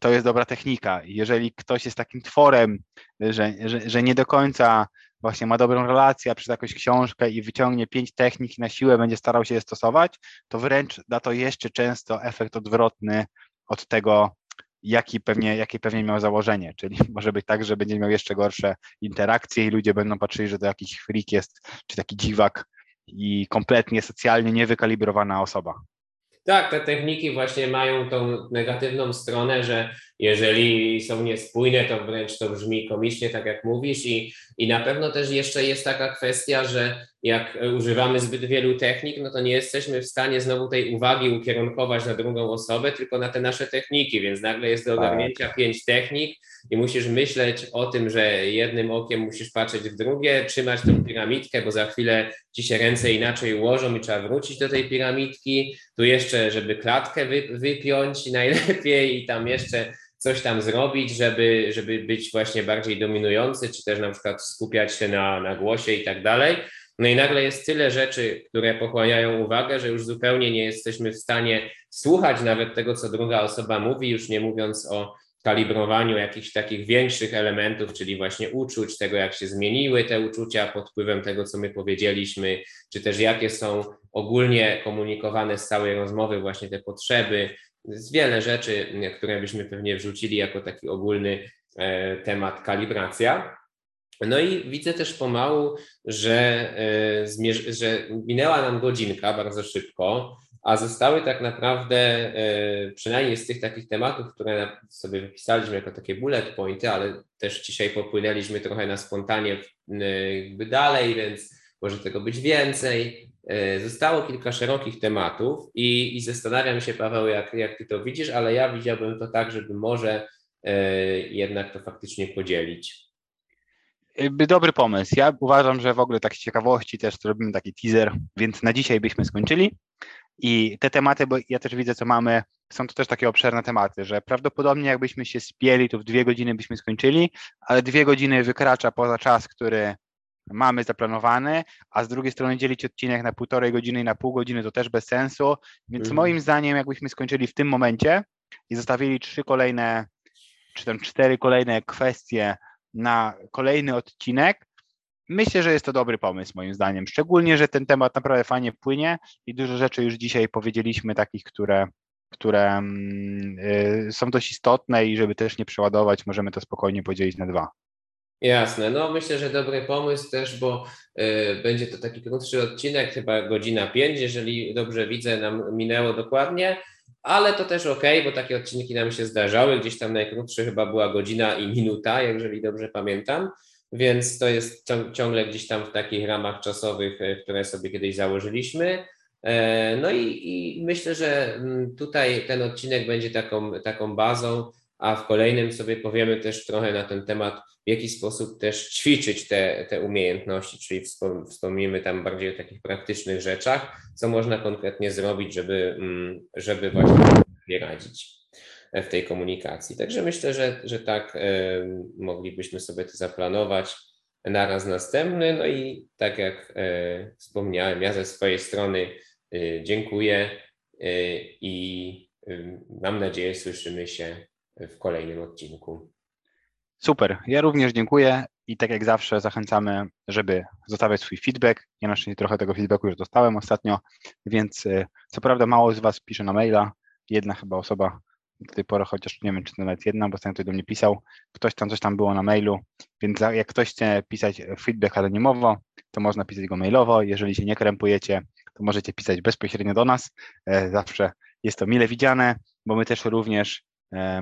to jest dobra technika. Jeżeli ktoś jest takim tworem, że, że, że nie do końca właśnie ma dobrą relację, a przeczyta jakąś książkę i wyciągnie pięć technik i na siłę będzie starał się je stosować, to wręcz da to jeszcze często efekt odwrotny od tego, jaki pewnie, jakie pewnie miał założenie, czyli może być tak, że będzie miał jeszcze gorsze interakcje i ludzie będą patrzyli, że to jakiś freak jest, czy taki dziwak i kompletnie socjalnie niewykalibrowana osoba. Tak, te techniki właśnie mają tą negatywną stronę, że jeżeli są niespójne, to wręcz to brzmi komicznie, tak jak mówisz, i, i na pewno też jeszcze jest taka kwestia, że jak używamy zbyt wielu technik, no to nie jesteśmy w stanie znowu tej uwagi ukierunkować na drugą osobę, tylko na te nasze techniki, więc nagle jest do tak. ogarnięcia pięć technik i musisz myśleć o tym, że jednym okiem musisz patrzeć w drugie, trzymać tą piramidkę, bo za chwilę ci się ręce inaczej ułożą i trzeba wrócić do tej piramidki, tu jeszcze, żeby klatkę wy, wypiąć najlepiej i tam jeszcze coś tam zrobić, żeby, żeby być właśnie bardziej dominujący, czy też na przykład skupiać się na, na głosie i tak dalej. No i nagle jest tyle rzeczy, które pochłaniają uwagę, że już zupełnie nie jesteśmy w stanie słuchać nawet tego, co druga osoba mówi, już nie mówiąc o kalibrowaniu jakichś takich większych elementów, czyli właśnie uczuć, tego jak się zmieniły te uczucia pod wpływem tego, co my powiedzieliśmy, czy też jakie są ogólnie komunikowane z całej rozmowy właśnie te potrzeby, jest wiele rzeczy, które byśmy pewnie wrzucili jako taki ogólny e, temat kalibracja. No i widzę też pomału, że, e, że minęła nam godzinka bardzo szybko, a zostały tak naprawdę, e, przynajmniej z tych takich tematów, które sobie wypisaliśmy jako takie bullet pointy, ale też dzisiaj popłynęliśmy trochę na spontanie jakby dalej, więc może tego być więcej. E, zostało kilka szerokich tematów i, i zastanawiam się, Paweł, jak, jak ty to widzisz, ale ja widziałbym to tak, żeby może jednak to faktycznie podzielić. Dobry pomysł. Ja uważam, że w ogóle tak z ciekawości też zrobimy taki teaser, więc na dzisiaj byśmy skończyli. I te tematy, bo ja też widzę, co mamy, są to też takie obszerne tematy, że prawdopodobnie jakbyśmy się spieli, to w dwie godziny byśmy skończyli, ale dwie godziny wykracza poza czas, który mamy zaplanowany, a z drugiej strony dzielić odcinek na półtorej godziny i na pół godziny to też bez sensu, więc mhm. moim zdaniem jakbyśmy skończyli w tym momencie i zostawili trzy kolejne, czy tam cztery kolejne kwestie na kolejny odcinek, myślę, że jest to dobry pomysł moim zdaniem. Szczególnie, że ten temat naprawdę fajnie płynie i dużo rzeczy już dzisiaj powiedzieliśmy, takich, które, które yy, są dość istotne i żeby też nie przeładować, możemy to spokojnie podzielić na dwa. Jasne, no myślę, że dobry pomysł też, bo y, będzie to taki krótszy odcinek, chyba godzina pięć, jeżeli dobrze widzę, nam minęło dokładnie, ale to też ok, bo takie odcinki nam się zdarzały, gdzieś tam najkrótszy chyba była godzina i minuta, jeżeli dobrze pamiętam, więc to jest ciągle gdzieś tam w takich ramach czasowych, e, które sobie kiedyś założyliśmy. E, no i, i myślę, że mm, tutaj ten odcinek będzie taką, taką bazą, a w kolejnym sobie powiemy też trochę na ten temat, w jaki sposób też ćwiczyć te, te umiejętności, czyli wspomnimy tam bardziej o takich praktycznych rzeczach, co można konkretnie zrobić, żeby, mm, żeby właśnie sobie radzić w tej komunikacji. Także myślę, że, że tak e, moglibyśmy sobie to zaplanować na raz następny. No i tak jak e, wspomniałem, ja ze swojej strony e, dziękuję i mam nadzieję słyszymy się w kolejnym odcinku. Super, ja również dziękuję i tak jak zawsze zachęcamy, żeby zostawiać swój feedback. Ja na szczęście trochę tego feedbacku już dostałem ostatnio, więc co prawda mało z Was pisze na maila, jedna chyba osoba do tej pory, chociaż nie wiem, czy to nawet jedna, bo ten ktoś do mnie pisał, ktoś tam coś tam było na mailu, więc jak ktoś chce pisać feedback anonimowo, to można pisać go mailowo, jeżeli się nie krępujecie, to możecie pisać bezpośrednio do nas, e, zawsze jest to mile widziane, bo my też również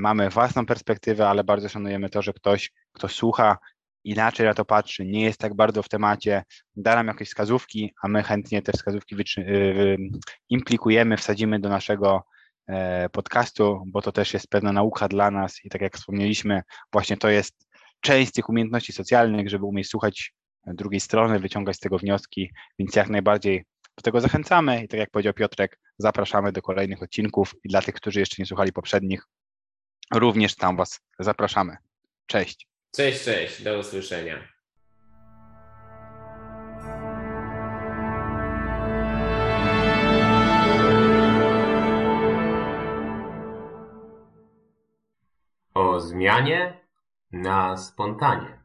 mamy własną perspektywę, ale bardzo szanujemy to, że ktoś, kto słucha, inaczej na to patrzy, nie jest tak bardzo w temacie, da nam jakieś wskazówki, a my chętnie te wskazówki implikujemy, wsadzimy do naszego E, podcastu, bo to też jest pewna nauka dla nas i tak jak wspomnieliśmy, właśnie to jest część tych umiejętności socjalnych, żeby umieć słuchać drugiej strony, wyciągać z tego wnioski, więc jak najbardziej do tego zachęcamy i tak jak powiedział Piotrek, zapraszamy do kolejnych odcinków i dla tych, którzy jeszcze nie słuchali poprzednich, również tam Was zapraszamy. Cześć. Cześć, cześć, do usłyszenia. o zmianie na spontanie.